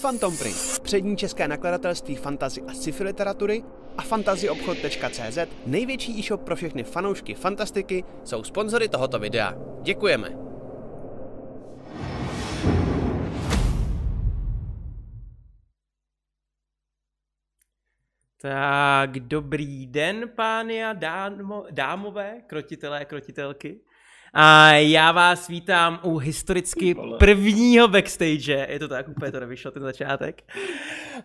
Phantom Print, přední české nakladatelství fantazy a sci-fi literatury a fantazyobchod.cz, největší e-shop pro všechny fanoušky fantastiky, jsou sponzory tohoto videa. Děkujeme! Tak, dobrý den, pány a dámo, dámové, krotitelé, krotitelky. A já vás vítám u historicky prvního backstage. Je to tak, úplně to nevyšlo ten začátek.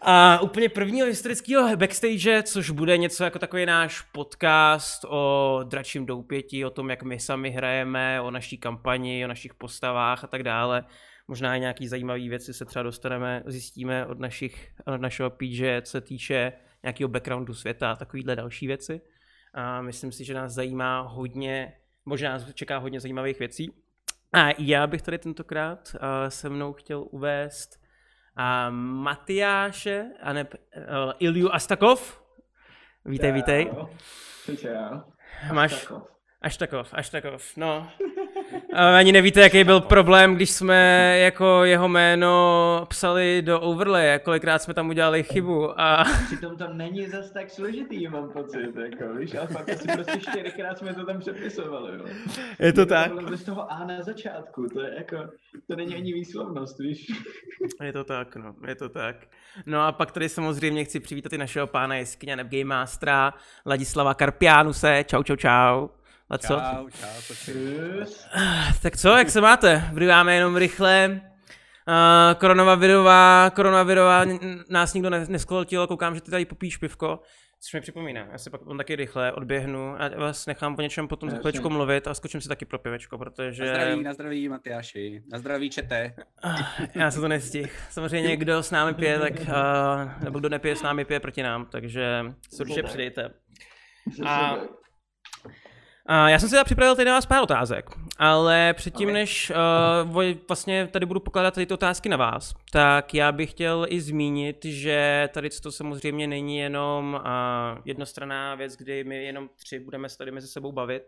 A úplně prvního historického backstage, což bude něco jako takový náš podcast o dračím doupěti, o tom, jak my sami hrajeme, o naší kampani, o našich postavách a tak dále. Možná i nějaký zajímavé věci se třeba dostaneme, zjistíme od, našich, od našeho PJ, co se týče nějakého backgroundu světa a takovýhle další věci. A myslím si, že nás zajímá hodně možná nás čeká hodně zajímavých věcí. A já bych tady tentokrát uh, se mnou chtěl uvést uh, Matyáše a ne, uh, Ilju Astakov. Vítej, Čau. vítej. Čau. Máš, Astakov. Aštakov, Aštakov, no. Ani nevíte, jaký byl problém, když jsme jako jeho jméno psali do overlay, kolikrát jsme tam udělali chybu a... Přitom to není zas tak složitý, mám pocit, jako, víš, a fakt asi prostě čtyřikrát jsme to tam přepisovali, jo. Je to tak? To z toho A na začátku, to je jako, to není ani výslovnost, víš. Je to tak, no, je to tak. No a pak tady samozřejmě chci přivítat i našeho pána jeskyně Game Mastera, Ladislava Karpiánuse, čau, čau, čau. A co? Čau, čau, Tak co, jak se máte? Vryváme jenom rychle. Uh, koronavirová, koronavirová, nás nikdo neskoltil, koukám, že ty tady popíš pivko. Což mi připomíná, já si pak potom taky rychle odběhnu a vás nechám po něčem potom za chvíličku mluvit a skočím si taky pro pivečko, protože... Na zdraví, na zdraví Matyáši, na zdraví čete. Já se to nestih. Samozřejmě kdo s námi pije, tak, uh, nebo kdo nepije s námi, pije proti nám, takže se určitě přidejte. A Uh, já jsem si teda připravil tady na vás pár otázek, ale předtím, okay. než uh, vlastně tady budu pokládat tady ty otázky na vás, tak já bych chtěl i zmínit, že tady to samozřejmě není jenom uh, jednostranná věc, kdy my jenom tři budeme se tady mezi sebou bavit,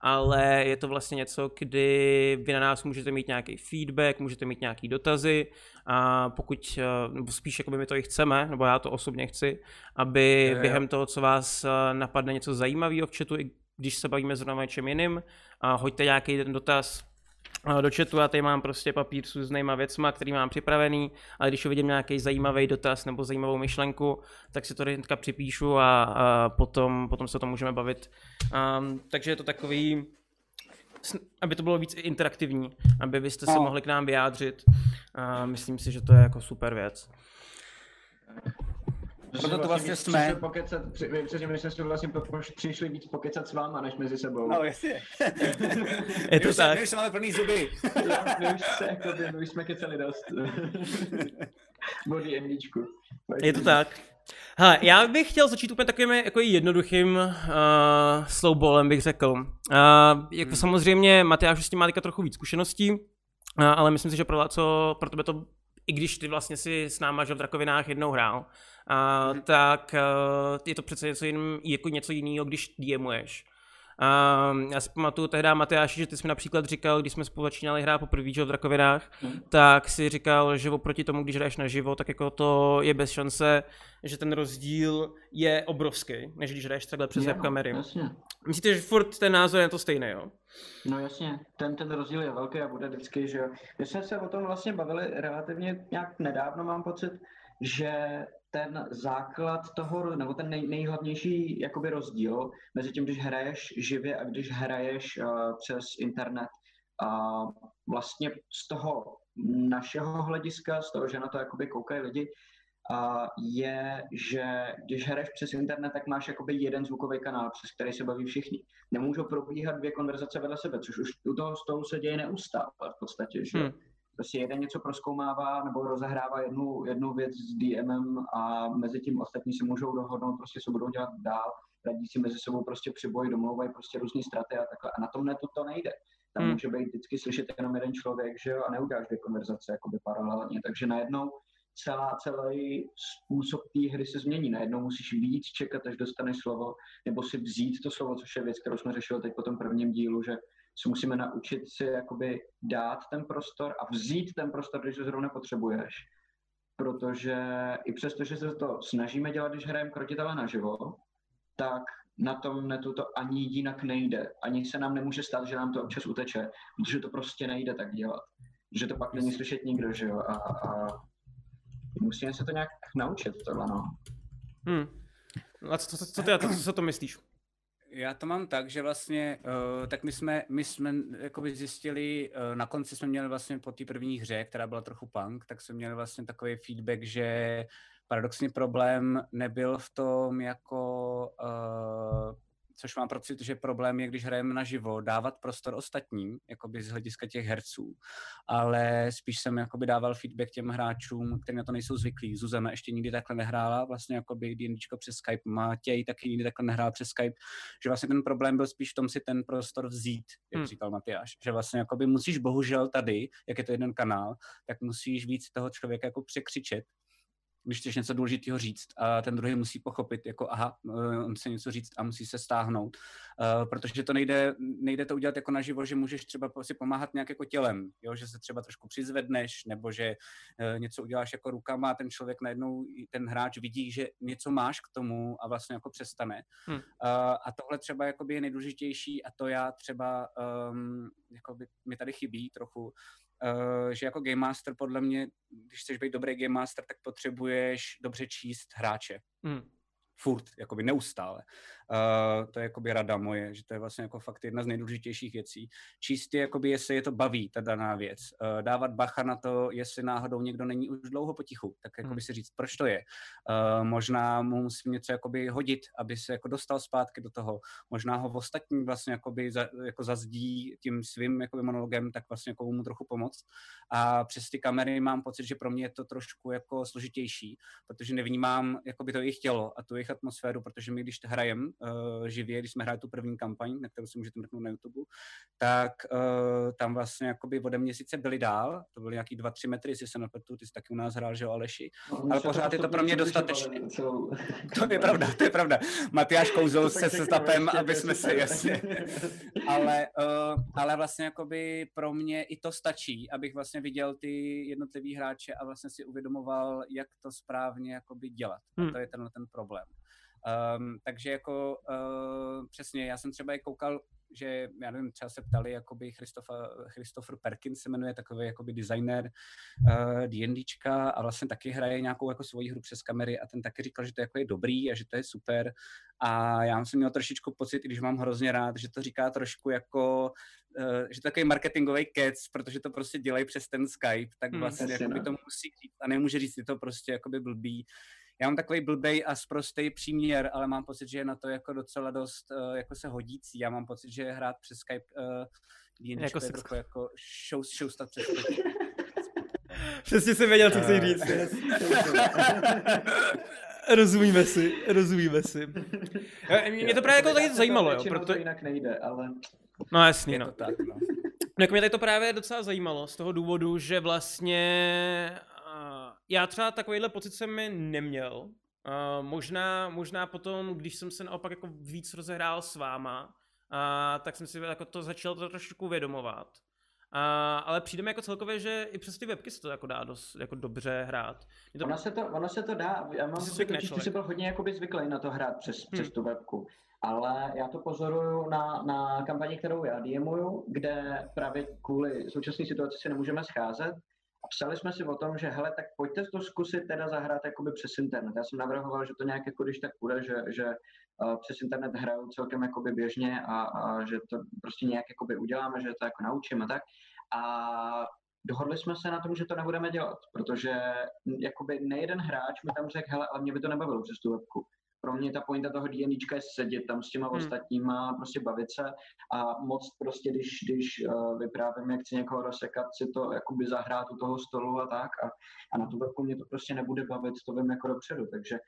ale je to vlastně něco, kdy vy na nás můžete mít nějaký feedback, můžete mít nějaký dotazy a pokud, nebo spíš jako my to i chceme, nebo já to osobně chci, aby je, během toho, co vás napadne něco zajímavého v chatu, když se bavíme zrovna o něčem jiným, a hoďte nějaký ten dotaz do chatu, já tady mám prostě papír s různýma věcma, který mám připravený, ale když uvidím nějaký zajímavý dotaz nebo zajímavou myšlenku, tak si to hnedka připíšu a, a potom, potom se o tom můžeme bavit. Um, takže je to takový, aby to bylo víc interaktivní, aby byste se no. mohli k nám vyjádřit. Uh, myslím si, že to je jako super věc. Proto to vlastně jsme. Pokecat, přesně my jsme si vlastně přišli víc pokecat s váma, než mezi sebou. No, jasně. je to my tak. my už máme plný zuby. my, už se, jako, my už jsme kecali dost. Body MDčku. Je to tak. Hele, já bych chtěl začít úplně takovým jako jednoduchým uh, slowballem, bych řekl. Uh, jako hmm. samozřejmě Matyáš s tím má teďka trochu víc zkušeností, uh, ale myslím si, že pro, co, pro tebe to, i když ty vlastně si s náma že v Drakovinách jednou hrál, a, hmm. tak uh, je to přece něco, jiným, jako něco jiného, když DMuješ. A já si pamatuju tehdy, Matyáši, že ty jsi mi například říkal, když jsme spolu začínali hrát poprvé v Drakovinách, hmm. tak si říkal, že oproti tomu, když hraješ naživo, tak jako to je bez šance, že ten rozdíl je obrovský, než když hraješ takhle přes webkamery. Myslíte, že furt ten názor je to stejný, jo? No jasně, ten, ten rozdíl je velký a bude vždycky, že jo. My jsme se o tom vlastně bavili relativně nějak nedávno, mám pocit, že ten základ toho, nebo ten nej, nejhlavnější jakoby rozdíl mezi tím, když hraješ živě a když hraješ uh, přes internet. Uh, vlastně z toho našeho hlediska, z toho, že na to jakoby koukají lidi, je, že když hraješ přes internet, tak máš jakoby jeden zvukový kanál, přes který se baví všichni. Nemůžou probíhat dvě konverzace vedle sebe, což už u toho stolu se děje neustále v podstatě, že? Hmm prostě jeden něco proskoumává nebo rozehrává jednu, jednu věc s DMem a mezi tím ostatní se můžou dohodnout, prostě se budou dělat dál, radí si mezi sebou prostě přiboj, domlouvají prostě různé straty a takhle. A na tom netu to nejde. Tam hmm. může být vždycky slyšet jenom jeden člověk, že jo, a neuděláš dvě konverzace jakoby paralelně. Takže najednou celá, celý způsob té hry se změní. Najednou musíš víc čekat, až dostaneš slovo, nebo si vzít to slovo, což je věc, kterou jsme řešili teď po tom prvním dílu, že se musíme naučit si jakoby dát ten prostor a vzít ten prostor, když ho zrovna potřebuješ. protože i přesto, že se to snažíme dělat, když hrajeme krotitele naživo, tak na tom netu to ani jinak nejde. Ani se nám nemůže stát, že nám to občas uteče, protože to prostě nejde tak dělat. Že to pak není slyšet nikdo, že jo? A, a musíme se to nějak naučit, tohle, no. Hmm. No a co, co, co ty, co, co to myslíš? Já to mám tak, že vlastně, uh, tak my jsme, my jsme jakoby zjistili, uh, na konci jsme měli vlastně po té první hře, která byla trochu punk, tak jsme měli vlastně takový feedback, že paradoxně problém nebyl v tom jako uh, což mám pocit, že problém je, když hrajeme naživo, dávat prostor ostatním, jakoby z hlediska těch herců, ale spíš jsem jakoby dával feedback těm hráčům, kteří na to nejsou zvyklí. Zuzana ještě nikdy takhle nehrála, vlastně jakoby D&Dčko přes Skype, Matěj taky nikdy takhle nehrál přes Skype, že vlastně ten problém byl spíš v tom si ten prostor vzít, jak hmm. říkal Matyáš, že vlastně jakoby musíš bohužel tady, jak je to jeden kanál, tak musíš víc toho člověka jako překřičet, když chceš něco důležitého říct a ten druhý musí pochopit, jako aha, eh, on chce něco říct a musí se stáhnout, uh, protože to nejde, nejde to udělat jako naživo, že můžeš třeba si pomáhat nějak jako tělem, jo? že se třeba trošku přizvedneš, nebo že uh, něco uděláš jako rukama a ten člověk najednou, ten hráč vidí, že něco máš k tomu a vlastně jako přestane. Hmm. Uh, a tohle třeba jakoby je nejdůležitější a to já třeba um, jakoby mi tady chybí trochu, Uh, že jako Game Master podle mě, když chceš být dobrý Game Master, tak potřebuješ dobře číst hráče. Hmm furt, jakoby neustále. Uh, to je jakoby rada moje, že to je vlastně jako fakt jedna z nejdůležitějších věcí. Čistě, jakoby, jestli je to baví, ta daná věc. Uh, dávat bacha na to, jestli náhodou někdo není už dlouho potichu, tak jakoby hmm. si říct, proč to je. Uh, možná mu musím něco jakoby hodit, aby se jako dostal zpátky do toho. Možná ho v ostatní vlastně jakoby za, jako zazdí tím svým jakoby monologem, tak vlastně jako mu trochu pomoct. A přes ty kamery mám pocit, že pro mě je to trošku jako složitější, protože nevnímám jakoby to jejich tělo a tu jejich atmosféru, protože my, když hrajem uh, živě, když jsme hráli tu první kampaň, na kterou si můžete mrknout na YouTube, tak uh, tam vlastně jakoby ode mě sice byli dál, to byly nějaký 2-3 metry, jestli se napletu, ty jsi taky u nás hrál, že jo, Aleši, no, ale pořád je to pro mě dostatečné. To je pravda, to je pravda. Matyáš kouzl se setapem, aby jsme se jasně. ale, uh, ale vlastně jakoby pro mě i to stačí, abych vlastně viděl ty jednotlivý hráče a vlastně si uvědomoval, jak to správně jakoby dělat. Hmm. A to je tenhle ten problém. Um, takže jako uh, přesně, já jsem třeba i koukal, že, já nevím, třeba se ptali, jakoby Christopher Perkins se jmenuje, takový jakoby designer uh, D&Dčka a vlastně taky hraje nějakou jako svoji hru přes kamery a ten taky říkal, že to jako je dobrý a že to je super. A já jsem měl trošičku pocit, i když mám hrozně rád, že to říká trošku jako, uh, že to takový marketingový kec, protože to prostě dělají přes ten Skype, tak hmm, vlastně hmm, jakoby to musí říct a nemůže říct, je to prostě jakoby blbý já mám takový blbej a sprostý příměr, ale mám pocit, že je na to jako docela dost uh, jako se hodící. Já mám pocit, že hrát přes Skype uh, jako, trochu jako show, showstat přes Přesně jsem věděl, co chci říct. rozumíme si, rozumíme si. Mě to právě jako tady zajímalo, jo, proto... to jinak nejde, ale... No jasně, no. tak, no. no. Jako mě tady to právě docela zajímalo z toho důvodu, že vlastně já třeba takovýhle pocit jsem mi neměl. Uh, možná, možná potom, když jsem se naopak jako víc rozehrál s váma, uh, tak jsem si jako to začal to trošku uvědomovat. Uh, ale přijde mi jako celkově, že i přes ty webky se to jako dá dost jako dobře hrát. to... Ono, se to, ono se to dá, já mám pocit, že jsi byl hodně jakoby zvyklý na to hrát přes, hmm. přes tu webku. Ale já to pozoruju na, na kampani, kterou já DMuju, kde právě kvůli současné situaci se nemůžeme scházet, psali jsme si o tom, že hele, tak pojďte to zkusit teda zahrát jakoby přes internet. Já jsem navrhoval, že to nějak jako když tak bude, že, že uh, přes internet hrajou celkem jakoby běžně a, a že to prostě nějak jakoby uděláme, že to jako naučíme tak. A dohodli jsme se na tom, že to nebudeme dělat, protože jakoby nejeden hráč mi tam řekl, hele, ale mě by to nebavilo přes tu webku pro mě ta pointa toho D&Dčka je sedět tam s těma hmm. ostatníma, prostě bavit se a moc prostě, když, když uh, vyprávím, jak chci někoho rozsekat, si to jakoby zahrát u toho stolu a tak a, a na tu webku mě to prostě nebude bavit, to vím jako dopředu, takže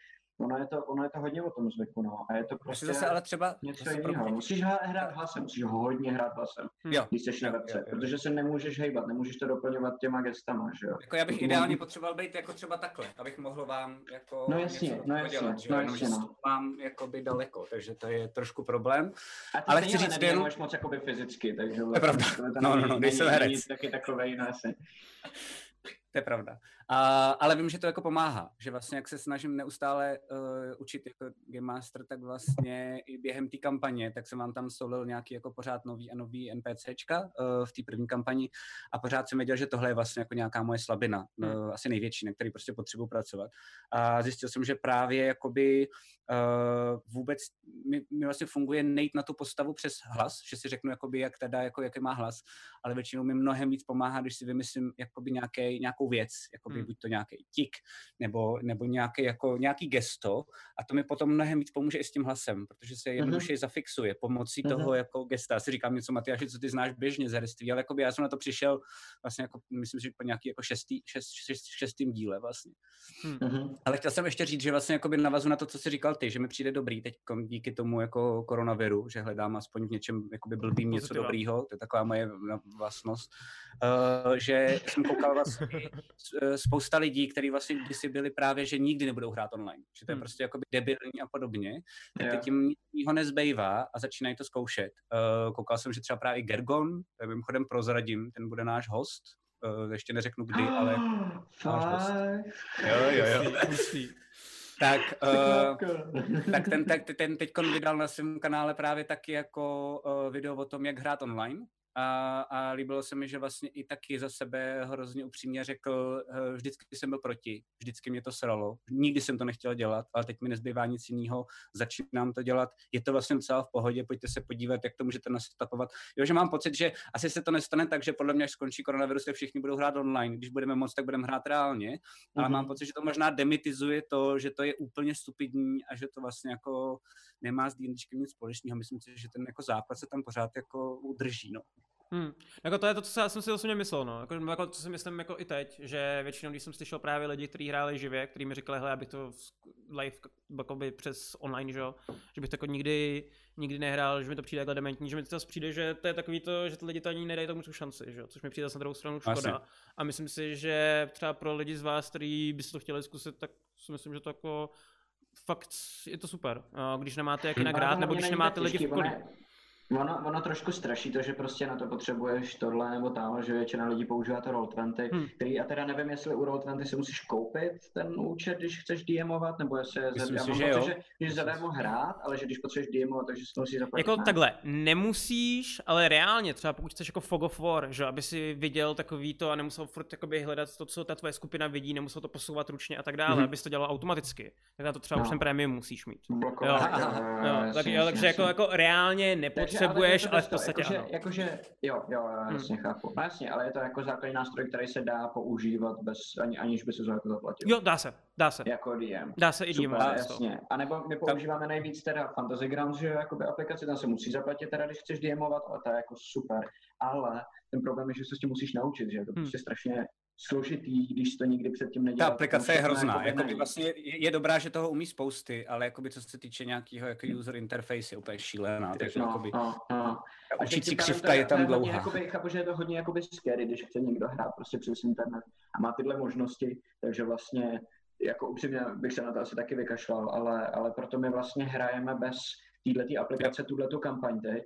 ono je to, ono je to hodně o tom zvyku, no. A je to prostě zase ale třeba něco jiného. Musíš hrát hlasem, musíš ho hodně hrát hlasem, jo. když jsi na webce, jo, jo, jo. protože se nemůžeš hejbat, nemůžeš to doplňovat těma gestama, že jo. Jako já bych ideálně potřeboval být jako třeba takhle, abych mohl vám jako no jasně, něco no jasně, podělat, no jasně, no. mám jakoby daleko, takže to je trošku problém. A ale chci říct, že máš moc jakoby fyzicky, takže to je pravda. No, no, no, nejsem herec. Taky takovej, no asi. To je pravda. A, ale vím, že to jako pomáhá, že vlastně jak se snažím neustále uh, učit jako Game Master, tak vlastně i během té kampaně, tak jsem vám tam solil nějaký jako pořád nový a nový NPCčka uh, v té první kampani a pořád jsem věděl, že tohle je vlastně jako nějaká moje slabina, hmm. uh, asi největší, na který prostě potřebuji pracovat. A zjistil jsem, že právě jakoby uh, vůbec mi, mi vlastně funguje nejít na tu postavu přes hlas, že si řeknu, jakoby, jak teda, jako, jaký má hlas, ale většinou mi mnohem víc pomáhá, když si vymyslím jakoby nějaký, nějakou věc, jakoby hmm. buď to nějaký tik, nebo, nebo nějaký, jako, nějaký gesto a to mi potom mnohem víc pomůže i s tím hlasem, protože se jednoduše uh-huh. zafixuje pomocí uh-huh. toho jako gesta. Já si říkám něco, Matyáši, co ty znáš běžně z herství, ale jakoby já jsem na to přišel vlastně jako, myslím si, po nějaký jako šestý, šest, šest, šestým díle vlastně. Uh-huh. Ale chtěl jsem ještě říct, že vlastně jakoby navazu na to, co jsi říkal ty, že mi přijde dobrý teď díky tomu jako koronaviru, že hledám aspoň v něčem jakoby blbým něco dobrýho, to je taková moje vlastnost, uh, že jsem koukal vlastně spousta lidí, kteří vlastně kdysi byli právě, že nikdy nebudou hrát online, že to je hmm. prostě jakoby debilní a podobně, tak yeah. teď tím nic nezbývá a začínají to zkoušet. Uh, koukal jsem, že třeba právě Gergon, mimochodem prozradím, ten bude náš host, uh, ještě neřeknu kdy, ale náš host. Jo, jo, jo. tak, uh, tak ten, tak, ten teď vydal na svém kanále právě taky jako uh, video o tom, jak hrát online a, a líbilo se mi, že vlastně i taky za sebe hrozně upřímně řekl, vždycky jsem byl proti, vždycky mě to sralo, nikdy jsem to nechtěl dělat, ale teď mi nezbývá nic jiného, začínám to dělat, je to vlastně celá v pohodě, pojďte se podívat, jak to můžete nastapovat. Jo, že mám pocit, že asi se to nestane tak, že podle mě, až skončí koronavirus, se všichni budou hrát online, když budeme moc, tak budeme hrát reálně, mm-hmm. ale mám mhm. pocit, že to možná demitizuje to, že to je úplně stupidní a že to vlastně jako nemá s D&Dčkem nic společného. Myslím si, že ten jako základ se tam pořád jako udrží. No. Hmm. Jako to je to, co já jsem si osobně myslel, no. Jako, jako, co si myslím jako i teď, že většinou, když jsem slyšel právě lidi, kteří hráli živě, kteří mi říkali, hele, abych to live jakoby přes online, že, že bych to jako nikdy, nikdy nehrál, že mi to přijde jako dementní, že mi to zase přijde, že to je takový to, že ty lidi to ani nedají tomu tu šanci, že? což mi přijde na druhou stranu škoda. Asi. A myslím si, že třeba pro lidi z vás, kteří by si to chtěli zkusit, tak si myslím, že to jako fakt je to super. Když nemáte jak jinak hrát, nebo když nemáte lidi v okolí. Ono, ono trošku straší to, že prostě na to potřebuješ tohle nebo tam, že většina lidí používá to Roll20, hmm. který, já teda nevím, jestli u Roll20 si musíš koupit ten účet, když chceš DMovat, nebo jestli je Myslím si, že, jo. že můžeš zadarmo hrát, ale že když potřebuješ DMovat, takže si to musíš zaplatit. Jako ne? takhle, nemusíš, ale reálně, třeba pokud chceš jako Fog of War, že aby si viděl takový to a nemusel furt jakoby hledat to, co ta tvoje skupina vidí, nemusel to posouvat ručně a tak dále, hmm. abys to dělal automaticky. Tak na to třeba no. už ten prémium musíš mít. Jo, jo, jo, tak, jo, takže jako, jako reálně nepotřebuješ potřebuješ, ale, ale v podstatě jakože, ano. Jakože, jo, jo, jasně hmm. chápu. No jasně, ale je to jako základní nástroj, který se dá používat bez, ani, aniž by se to jako zaplatil. Jo, dá se, dá se. Jako DM. Dá se i DM. Super, jasně. A nebo my používáme tam... nejvíc teda Fantasy Grounds, že jakoby aplikaci, tam se musí zaplatit teda, když chceš DMovat, ale to je jako super. Ale ten problém je, že se s tím musíš naučit, že je to hmm. prostě strašně složitý, když to nikdy předtím nedělal. Ta aplikace je hrozná. Jako by vlastně je, dobrá, že toho umí spousty, ale jakoby co se týče nějakého jako user interface je úplně šílená. Takže no, jakoby, no, no. učící křivka je tam dlouhá. Jakoby, chápu, že je to hodně jakoby scary, když chce někdo hrát prostě přes internet a má tyhle možnosti, takže vlastně jako upřímně bych se na to asi taky vykašlal, ale, ale proto my vlastně hrajeme bez této aplikace, tuhle kampaň teď,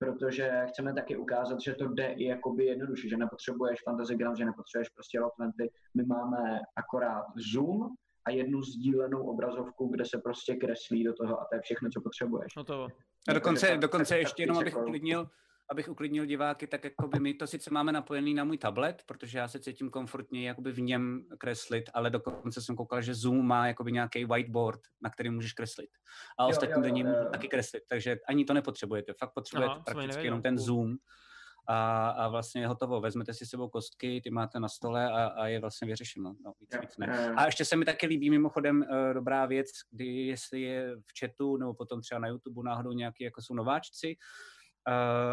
protože chceme taky ukázat, že to jde i jakoby jednoduše, že nepotřebuješ Fantasy Ground, že nepotřebuješ prostě Roll20. My máme akorát Zoom a jednu sdílenou obrazovku, kde se prostě kreslí do toho a to je všechno, co potřebuješ. No to. A dokonce, dokonce ještě jenom, abych uklidnil, abych uklidnil diváky, tak jako by my to sice máme napojený na můj tablet, protože já se cítím komfortně jakoby v něm kreslit, ale dokonce jsem koukal, že Zoom má jakoby nějaký whiteboard, na který můžeš kreslit. A ostatní do něj můžu taky kreslit, takže ani to nepotřebujete. Fakt potřebujete Aha, prakticky jenom ten Zoom a, a vlastně je hotovo. Vezmete si sebou kostky, ty máte na stole a, a je vlastně vyřešeno. No, víc, víc ne. A ještě se mi taky líbí mimochodem uh, dobrá věc, kdy jestli je v chatu nebo potom třeba na YouTube náhodou nějaký, jako jsou nováčci,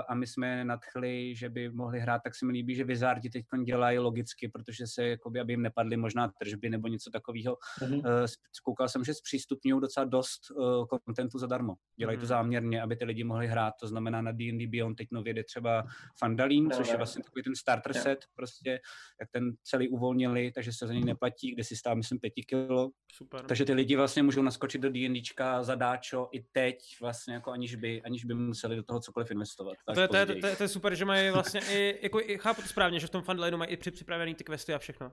a my jsme nadchli, že by mohli hrát, tak se mi líbí, že Wizardi teď dělají logicky, protože se, jakoby, aby jim nepadly možná tržby nebo něco takového. Mm-hmm. Koukal jsem, že zpřístupňují docela dost uh, zadarmo. Dělají mm-hmm. to mhm. záměrně, aby ty lidi mohli hrát. To znamená na D&D Beyond teď nově jde třeba Fandalín, což je vlastně takový ten starter yeah. set, prostě, jak ten celý uvolnili, takže se za něj neplatí, kde si stál, myslím, pěti kilo. Super. Takže ty lidi vlastně můžou naskočit do D&Dčka zadáčo i teď, vlastně jako aniž by, aniž by museli do toho cokoliv investovat. To je, to, je, to, je, to je super, že mají vlastně i, jako, i chápu to správně, že v tom Fundlineu mají i při připravený ty questy a všechno.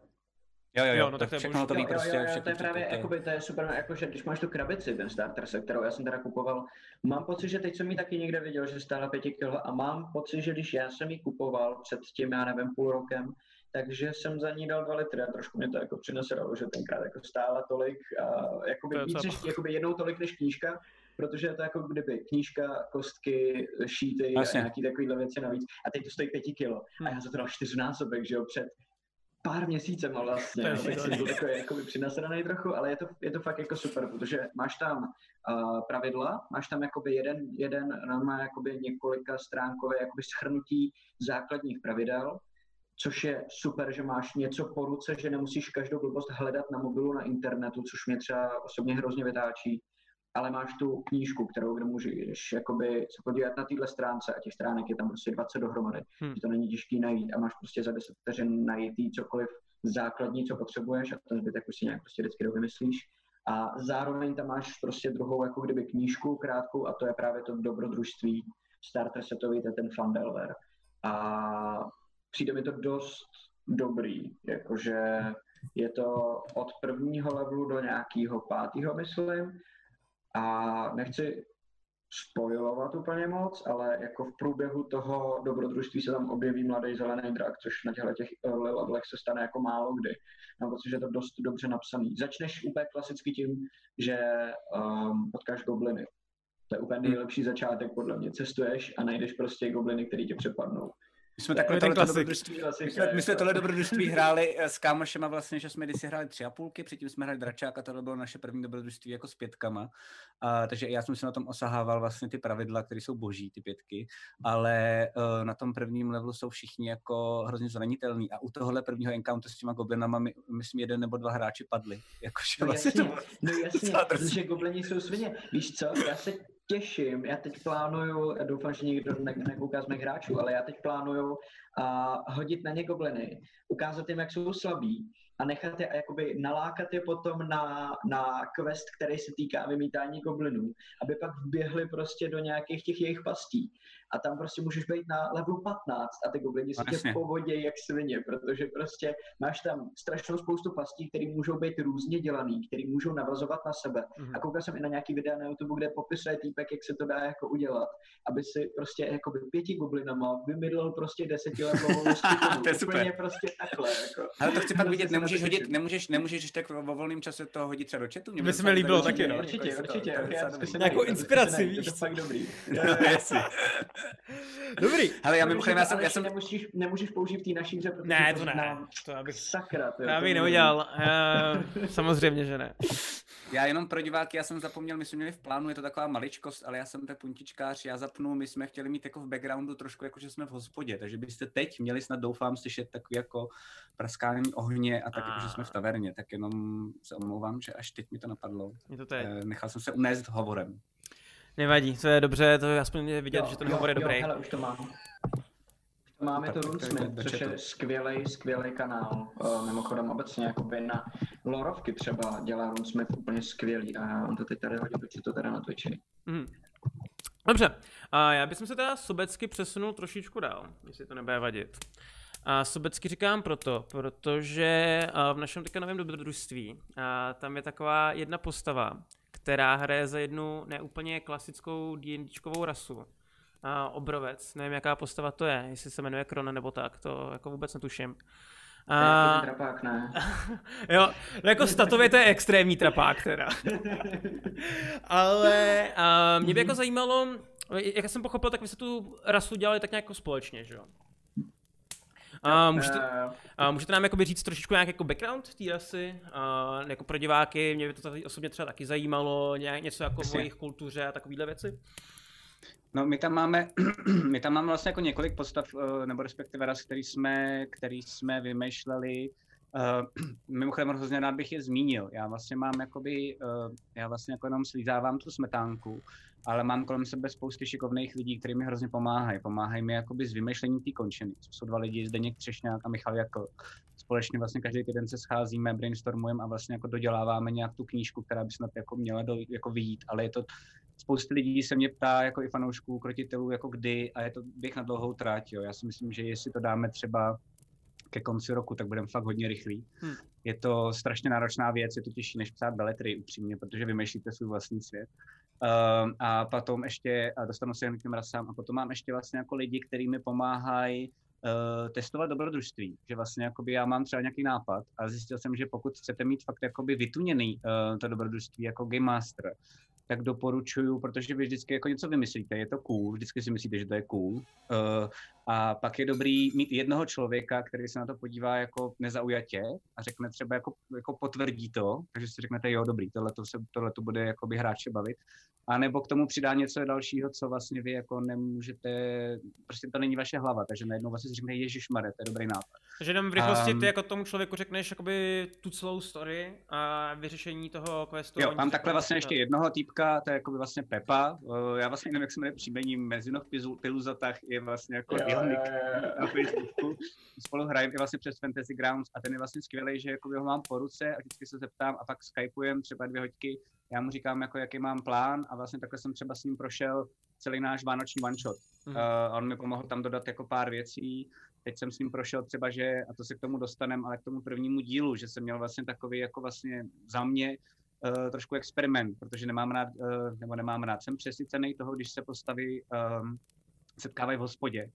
Jo, jo, jo, Jo, no no, tak tak to je všechno Jo, jo, prostě. jo, jo, všechno to je právě, to je- jakoby, to je super, jakože když máš tu krabici, ten starter set, kterou já jsem teda kupoval, mám pocit, že teď jsem ji taky někde viděl, že stála 5 kg a mám pocit, že když já jsem ji kupoval před tím, já nevím, půl rokem, takže jsem za ní dal 2 litry a trošku mě to jako přinesedalo, že tenkrát jako stála tolik, a jakoby To je víc než, jakoby jednou tolik než knížka, protože je to jako kdyby knížka, kostky, šíty Jasně. a nějaký takovýhle věci navíc. A teď to stojí 5 kilo. A já za to dal čtyřnásobek, že jo, před pár měsícem vlastně. To je takový jakoby přinasranej trochu, ale je to, je to fakt jako super, protože máš tam uh, pravidla, máš tam jakoby jeden, jeden normálně jakoby několika stránkové jakoby schrnutí základních pravidel, což je super, že máš něco po ruce, že nemusíš každou blbost hledat na mobilu, na internetu, což mě třeba osobně hrozně vytáčí, ale máš tu knížku, kterou kde můžeš jakoby se podívat na téhle stránce a těch stránek je tam prostě 20 dohromady, Hmm. že to není těžký najít a máš prostě za 10 vteřin najít jí cokoliv základní, co potřebuješ a ten zbytek už si nějak prostě vždycky vymyslíš. A zároveň tam máš prostě druhou jako kdyby knížku krátkou a to je právě to dobrodružství starter setový, to je ten Fandelver. A přijde mi to dost dobrý, jakože je to od prvního levelu do nějakého pátého, myslím. A nechci spojovat úplně moc, ale jako v průběhu toho dobrodružství se tam objeví mladý zelený drak, což na těchto těch eh, levelech se stane jako málo kdy. Mám pocit, že je to dost dobře napsaný. Začneš úplně klasicky tím, že um, potkáš gobliny. To je úplně nejlepší začátek, podle mě. Cestuješ a najdeš prostě gobliny, které tě přepadnou. My jsme takhle tohle dobrodružství My jsme, my jsme tohle dobrodružství hráli eh, s kámošema vlastně, že jsme kdysi hráli tři a půlky, předtím jsme hráli dračák a tohle bylo naše první dobrodružství jako s pětkama. A, takže já jsem si na tom osahával vlastně ty pravidla, které jsou boží, ty pětky, ale uh, na tom prvním levelu jsou všichni jako hrozně zranitelní a u tohohle prvního encounteru s těma goblinama, my, myslím, jeden nebo dva hráči padli. Jakože No vlastně jasně, to bylo no jasně, protože goblini jsou svině. Víš co, já se těším, já teď plánuju, já doufám, že nikdo ne, nekouká z mých hráčů, ale já teď plánuju a hodit na ně gobliny, ukázat jim, jak jsou slabí a nechat je, jakoby nalákat je potom na, na quest, který se týká vymítání goblinů, aby pak vběhli prostě do nějakých těch jejich pastí. A tam prostě můžeš být na levelu 15 a ty goblini No, se tě povodějí jak svině, protože prostě máš tam strašnou spoustu pastí, které můžou být různě dělaný, které můžou navazovat na sebe. Mhm. A koukal jsem i na nějaký videa na YouTube, kde popisuje týpek, jak se to dá jako udělat, aby si prostě jako by pěti goblinama vymydlel prostě desetiletovou. To je super. Úplně prostě takhle. Jako. ale to chci pak Prostě vidět, nemůžeš hodit, nemůžeš, nemůžeš tak vo volném čase to hodit třeba do chatu? Mě By se mi líbilo taky, no. Určitě, určitě. Jako inspiraci, víš Je to fakt dobrý. Dobrý. Hele, já mimochodem, já jsem, ale já jsem, Nemůžeš, nemůžeš použít v té naší hře, protože Ne, to ne. znám To já bych, Sakra, to já to bych neudělal. Uh, samozřejmě, že ne. já jenom pro diváky, já jsem zapomněl, my jsme měli v plánu, je to taková maličkost, ale já jsem tak puntičkář, já zapnu, my jsme chtěli mít jako v backgroundu trošku jako, že jsme v hospodě, takže byste teď měli snad doufám slyšet takový jako praskání ohně a tak jako, že jsme v taverně, tak jenom se omlouvám, že až teď mi to napadlo. Je to teď. Eh, Nechal jsem se unést hovorem. Nevadí, to je dobře, to je aspoň je vidět, že ten hovor je dobrý. Jo, hele, už to mám. Už to máme Tak to Runesmith, což je skvělý, skvělý kanál. Uh, mimochodem obecně jakoby na lorovky třeba dělá Runesmith úplně skvělý a on to teď tady hodí, protože to teda na Twitchi. Mhm. Dobře, a já bych se teda sobecky přesunul trošičku dál, jestli to nebude vadit. A sobecky říkám proto, protože a, v našem teďka novém dobrodružství a tam je taková jedna postava, která hraje za jednu neúplně klasickou D&Dčkovou rasu. A obrovec, nevím jaká postava to je, jestli se jmenuje Krona nebo tak, to jako vůbec netuším. A... A, Trapák, ne? jo, no jako statově to je extrémní trapák teda. Ale a mě by jako zajímalo, jak jsem pochopil, tak vy jste tu rasu dělali tak nějak jako společně, že jo? A můžete, a můžete nám jakoby říct trošičku nějak jako background té rasy, a jako pro diváky, mě by to tady osobně třeba taky zajímalo, nějak něco jako o jejich kultuře a takovéhle věci. No, my tam máme, my tam máme vlastně jako několik postav, eh, nebo respektive raz, který jsme, který jsme vymýšleli. Uh, mimochodem hrozně rád bych je zmínil. Já vlastně mám jakoby, uh, já vlastně jako jenom slízávám tu smetánku, ale mám kolem sebe spousty šikovných lidí, kteří mi hrozně pomáhají. Pomáhají mi jakoby s vymýšlením té končiny. To jsou dva lidi, Zdeněk Třešňák a Michal Jakl. Společně vlastně každý týden se scházíme, brainstormujeme a vlastně jako doděláváme nějak tu knížku, která by snad jako měla do, jako vyjít, ale je to spousty lidí se mě ptá, jako i fanoušků, krotitelů, jako kdy, a je to běh na dlouhou tráť, jo. Já si myslím, že jestli to dáme třeba ke konci roku, tak budeme fakt hodně rychlí. Hmm. Je to strašně náročná věc, je to těžší než psát beletry upřímně, protože vymýšlíte svůj vlastní svět. Uh, a potom ještě, a dostanu se k těm rasám, a potom mám ještě vlastně jako lidi, kteří mi pomáhají uh, testovat dobrodružství, že vlastně jakoby já mám třeba nějaký nápad a zjistil jsem, že pokud chcete mít fakt jakoby vytuněný uh, to dobrodružství jako game master, tak doporučuju, protože vy vždycky jako něco vymyslíte, je to cool, vždycky si myslíte, že to je cool. Uh, a pak je dobrý mít jednoho člověka, který se na to podívá jako nezaujatě a řekne třeba jako, jako potvrdí to, takže si řeknete, jo, dobrý, tohle to se, tohle to bude jakoby hráče bavit. A nebo k tomu přidá něco dalšího, co vlastně vy jako nemůžete, prostě to není vaše hlava, takže najednou vlastně si řekne, Ježíš to je dobrý nápad. Takže jenom v rychlosti um, ty jako tomu člověku řekneš jakoby tu celou story a vyřešení toho questu. Jo, mám takhle vlastně ještě jednoho týpka, to je jakoby vlastně Pepa. Já vlastně nevím, jak se jmenuje příjmení Mezinoch Piluzatach, je vlastně jako jo, jeho nick na Facebooku. Spolu hrajeme i vlastně přes Fantasy Grounds a ten je vlastně skvělý, že jako ho mám po ruce a vždycky se zeptám a pak skypujem třeba dvě hoďky, já mu říkám, jako, jaký mám plán a vlastně takhle jsem třeba s ním prošel celý náš vánoční one shot. Mm. Uh, on mi pomohl tam dodat jako pár věcí. Teď jsem s ním prošel třeba, že, a to se k tomu dostanem, ale k tomu prvnímu dílu, že jsem měl vlastně takový jako vlastně za mě uh, trošku experiment, protože nemám rád, uh, nebo nemám rád, jsem přesycený toho, když se postaví um, setkávají v hospodě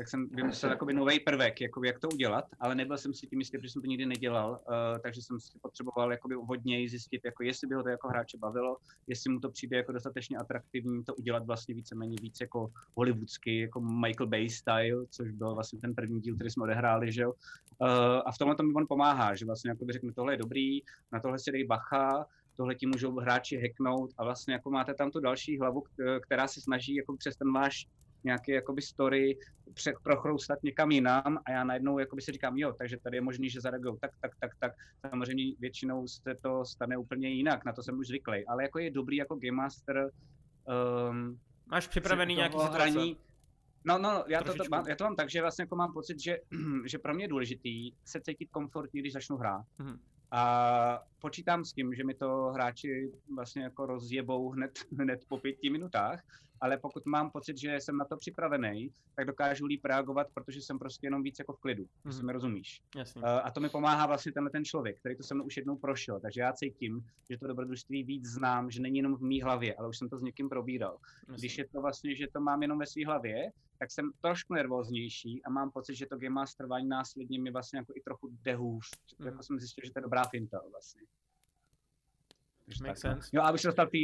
tak jsem vymyslel jakoby nový prvek, jako jak to udělat, ale nebyl jsem si tím jistý, protože jsem to nikdy nedělal, uh, takže jsem si potřeboval jakoby hodně zjistit, jako jestli by ho to jako hráče bavilo, jestli mu to přijde jako dostatečně atraktivní to udělat vlastně víceméně víc jako hollywoodsky, jako Michael Bay style, což byl vlastně ten první díl, který jsme odehráli, že jo. Uh, a v tomhle to mi on pomáhá, že vlastně jako by řekne, tohle je dobrý, na tohle si dej bacha, tohle ti můžou hráči hacknout a vlastně jako máte tam tu další hlavu, která se snaží jako přes ten váš nějaký jakoby story pře- prochroustat někam jinam a já najednou jakoby si říkám, jo, takže tady je možný, že zareagují tak, tak, tak, tak. Samozřejmě většinou se to stane úplně jinak, na to jsem už zvyklý, ale jako je dobrý jako Game Master um, Máš připravený nějaký hraní, No, no, já to, to, mám, já to mám tak, že vlastně jako mám pocit, že, že pro mě je důležitý se cítit komfortně, když začnu hrát. Mm-hmm. A počítám s tím, že mi to hráči vlastně jako rozjebou hned, hned po pěti minutách, ale pokud mám pocit, že jsem na to připravený, tak dokážu líp reagovat, protože jsem prostě jenom víc jako v klidu, mm-hmm. si mi rozumíš. Jasně. Uh, a to mi pomáhá vlastně tenhle ten člověk, který to se mnou už jednou prošel, takže já cítím, že to dobrodružství víc znám, že není jenom v mý hlavě, ale už jsem to s někým probíral. Jasně. Když je to vlastně, že to mám jenom ve své hlavě, tak jsem trošku nervóznější a mám pocit, že to Game Master trvání následně mi vlastně jako i trochu dehůř. Mm. Jako jsem zjistil, že to je dobrá finta vlastně. Takže tak, no. sense. Jo, a abych se dostal k té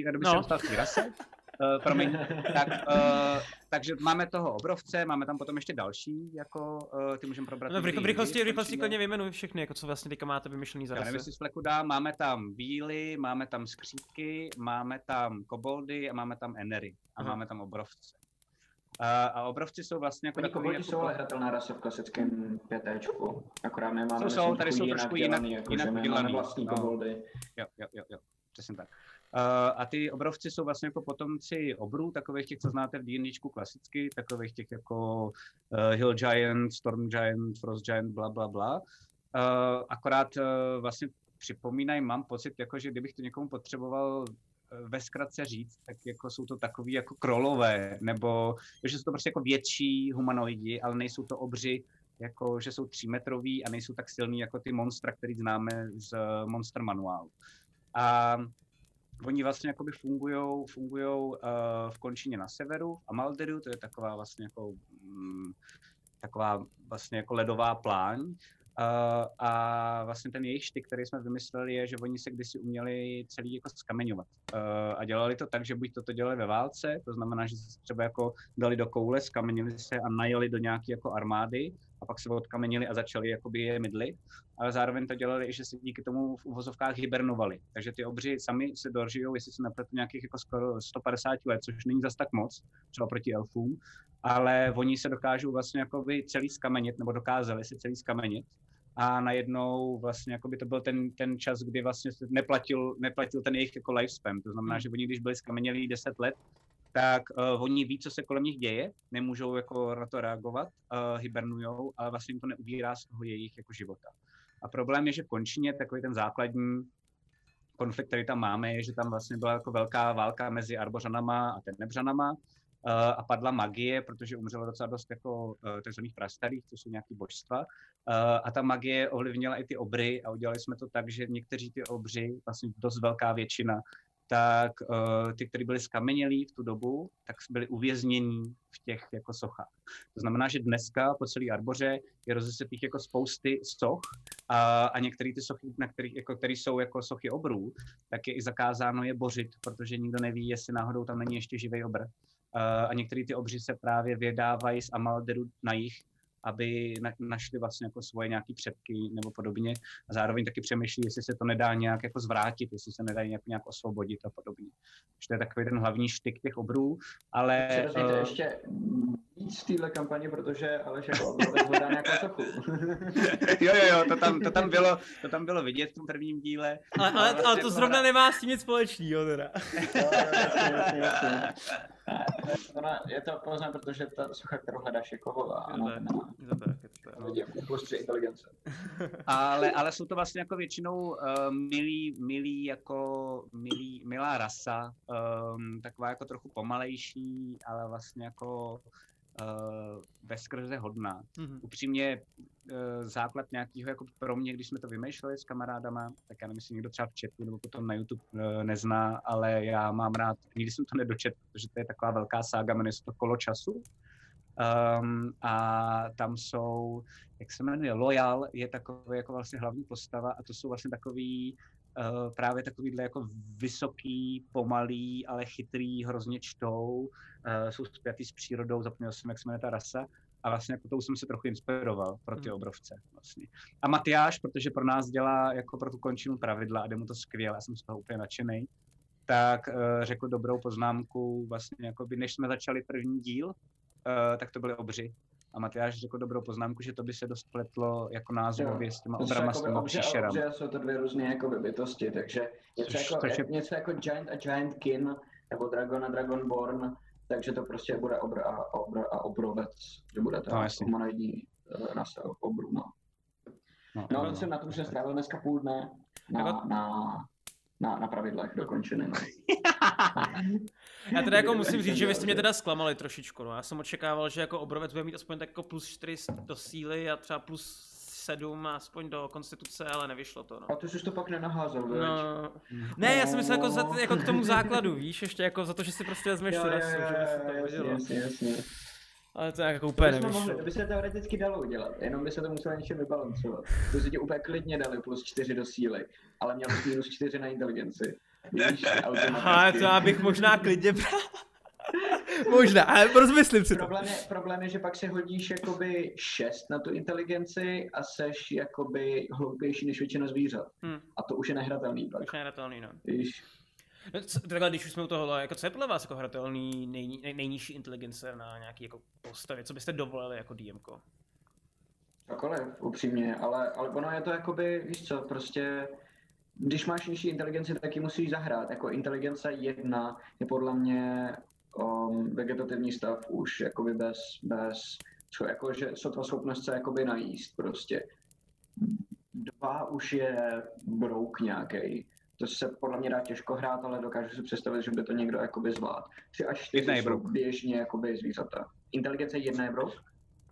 no. rase, uh, promiň, tak, uh, takže máme toho obrovce, máme tam potom ještě další, jako uh, ty můžeme probrat. No, v, rychlosti, v rychlosti, klidně vyjmenuj všechny, jako co vlastně teďka máte vymyšlený za Já nevím, jestli z fleku dá, máme tam bíly, máme tam skřípky, máme tam koboldy a máme tam enery a Aha. máme tam obrovce. A, a obrovci jsou vlastně jako takový... Jako... jsou ale hratelná rasa v klasickém PTčku, akorát nemáme... Jsou, jsou, tady jsou trošku jinak, jinak, jinak, jinak máme vlastní no. koboldy. Jo, jo, jo, jo, přesně tak. Uh, a ty obrovci jsou vlastně jako potomci obrů, takových těch, co znáte v D&Dčku klasicky, takových těch jako uh, Hill Giant, Storm Giant, Frost Giant, bla, bla, bla. Uh, akorát vlastně připomínají, mám pocit, jako, že kdybych to někomu potřeboval ve zkratce říct, tak jako jsou to takový jako krolové, nebo že jsou to prostě jako větší humanoidi, ale nejsou to obři, jako že jsou třímetrový a nejsou tak silní jako ty monstra, který známe z Monster Manuálu. A Oni vlastně jakoby fungujou, fungujou uh, v končině na severu, v Amalderu, to je taková vlastně jako um, taková vlastně jako ledová pláň. Uh, a vlastně ten jejich štyk, který jsme vymysleli, je, že oni se kdysi uměli celý jako skameňovat. Uh, a dělali to tak, že buď toto dělali ve válce, to znamená, že se třeba jako dali do koule, skamenili se a najeli do nějaké jako armády, a pak se odkamenili a začali jakoby je mydlit, ale zároveň to dělali i, že se díky tomu v uvozovkách hibernovali. Takže ty obři sami se dožijou, jestli se napletu nějakých jako skoro 150 let, což není zas tak moc, třeba proti elfům, ale oni se dokážou vlastně jakoby celý skamenit, nebo dokázali se celý skamenit a najednou vlastně jako by to byl ten, ten čas, kdy vlastně neplatil, neplatil ten jejich jako lifespan. To znamená, hmm. že oni, když byli skamenělí 10 let, tak uh, oni ví, co se kolem nich děje, nemůžou jako na to reagovat, uh, hibernujou, ale vlastně jim to neubírá z toho jejich jako života. A problém je, že v končině takový ten základní konflikt, který tam máme, je, že tam vlastně byla jako velká válka mezi Arbořanama a Tenebřanama. a padla magie, protože umřelo docela dost jako uh, takzvaných prastarých, to jsou nějaký božstva. Uh, a ta magie ovlivnila i ty obry a udělali jsme to tak, že někteří ty obři, vlastně dost velká většina, tak uh, ty, kteří byli skamenělí v tu dobu, tak byli uvěznění v těch jako sochách. To znamená, že dneska po celé Arboře je rozesetých jako spousty soch a, a některé ty sochy, na kterých, jako, které jsou jako sochy obrů, tak je i zakázáno je bořit, protože nikdo neví, jestli náhodou tam není ještě živý obr. Uh, a některé ty obři se právě vydávají z Amalderu na jich, aby na, našli vlastně jako svoje nějaké předky nebo podobně. A zároveň taky přemýšlí, jestli se to nedá nějak jako zvrátit, jestli se nedá nějak, nějak osvobodit a podobně. Takže to je takový ten hlavní štyk těch obrů, ale... uh, ještě víc v téhle kampani, protože Aleš jako hledá nějakou sochu. jo, jo, jo, to tam, to, tam bylo, to tam bylo vidět v tom prvním díle. Ale, ale, vlastně ale to zrovna nemá s tím nic společného teda. jo, jasně, jasně, jasně. Ona, je to poznám, protože ta socha, kterou hledáš, je kovová. Ano, vidím, plus tři inteligence. ale, ale jsou to vlastně jako většinou uh, milí, milí jako milí, milá rasa, um, taková jako trochu pomalejší, ale vlastně jako uh, veskrze hodná. Mm-hmm. Upřímně uh, základ nějakého, jako pro mě, když jsme to vymýšleli s kamarádama, tak já nevím, jestli někdo třeba v chatu nebo potom na YouTube uh, nezná, ale já mám rád, nikdy jsem to nedočet, protože to je taková velká sága, jmenuje se to Kolo času. Um, a tam jsou, jak se jmenuje, Loyal je takový jako vlastně hlavní postava a to jsou vlastně takový uh, právě takovýhle jako vysoký, pomalý, ale chytrý, hrozně čtou, uh, jsou spjatý s přírodou, zapomněl jsem, jak se jmenuje ta rasa, a vlastně jako tou jsem se trochu inspiroval pro ty hmm. obrovce vlastně. A Matyáš, protože pro nás dělá jako pro tu končinu pravidla a jde mu to skvěle, já jsem z toho úplně nadšený, tak uh, řekl dobrou poznámku, vlastně jako by než jsme začali první díl, uh, tak to byly obři. A Matyáš řekl dobrou poznámku, že to by se dost pletlo jako názvově s těma obrama, s těma příšerama. jsou to dvě různé jako bytosti, takže něco, Což, jako, je... něco jako Giant a Giant Kin, nebo Dragon a Dragonborn, takže to prostě bude obr a, obr a obrovec, že bude to no, humanoidní rasa obru, no. No, no, no, jsem na tom, že strávil dneska půl dne na, jako... na, na, na pravidlech dokončený. No. Já teda jako musím říct, že vy jste mě teda zklamali trošičku. No. Já jsem očekával, že jako obrovec bude mít aspoň tak jako plus 4 do síly a třeba plus 7 aspoň do konstituce, ale nevyšlo to. No. A ty jsi to pak nenaházel, veď? No. Ne, já jsem myslel jako, za, jako k tomu základu, víš, ještě jako za to, že si prostě vezmeš tu rasu, že by se to jasně, jasně, jasně. Ale to jako úplně nevyšlo. Mohli, to by se teoreticky dalo udělat, jenom by se to muselo něčem vybalancovat. To si ti úplně klidně dali plus 4 do síly, ale měl bys minus 4 na inteligenci. Víš, Aha, to já bych možná klidně bral. Možná, ale rozmyslím si problém to. Je, problém je, že pak se hodíš jakoby 6 na tu inteligenci a seš jakoby hloupější než většina zvířat. Hmm. A to už je nehratelný pak. Už nehratelný, no. Víš? No, co, takhle, když už jsme u toho, jako co je podle vás jako hratelný nej, nej, nejnižší inteligence na nějaký jako postavě? Co byste dovolili jako DMko? Cokoliv, upřímně, ale, ale ono je to jakoby, víš co, prostě když máš nižší inteligenci, tak ji musíš zahrát. Jako inteligence jedna je podle mě um, vegetativní stav už jakoby bez, bez co, jako, že sotva schopnost se jakoby najíst prostě. Dva už je brouk nějaký. To se podle mě dá těžko hrát, ale dokážu si představit, že by to někdo jakoby zvlád. Tři až čtyři jsou běžně jakoby zvířata. Inteligence jedna je brouk?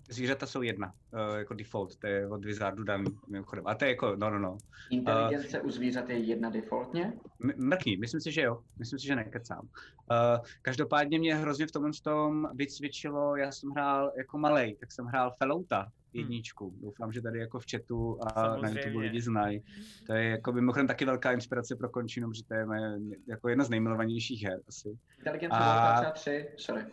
Zvířata jsou jedna, uh, jako default, to je od Wizardu daný mimochodem. A to je jako, no, no, no. Inteligence uh, u zvířat je jedna defaultně? Mrkni, myslím si, že jo. Myslím si, že nekecám. Uh, každopádně mě hrozně v tom tom vycvičilo, já jsem hrál jako malej, tak jsem hrál Fellouta, hmm. jedničku. Hmm. Doufám, že tady jako v chatu a Samozřejmě. na YouTube lidi znají. To je jako mimochodem taky velká inspirace pro končinu, protože to je jako jedna z nejmilovanějších her asi. Inteligence a... třeba tři, sorry.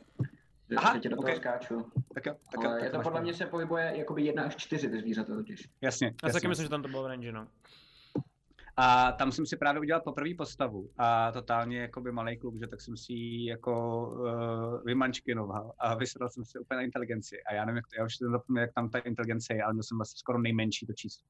Aha, tě do okay. toho skáču. Tak jo, tak Ale jo, tak je to podle mě se pohybuje jakoby jedna až čtyři ty zvířata totiž. Jasně. Já taky myslím, že tam to bylo v range, no. A tam jsem si právě udělal poprvé postavu a totálně jako by malý kluk, že tak jsem si ji jako uh, vymančkinoval a vysvětlil jsem si úplně na inteligenci. A já nevím, jak to, já už jsem zapomněl, jak tam ta inteligence je, ale měl jsem vlastně skoro nejmenší to číslo.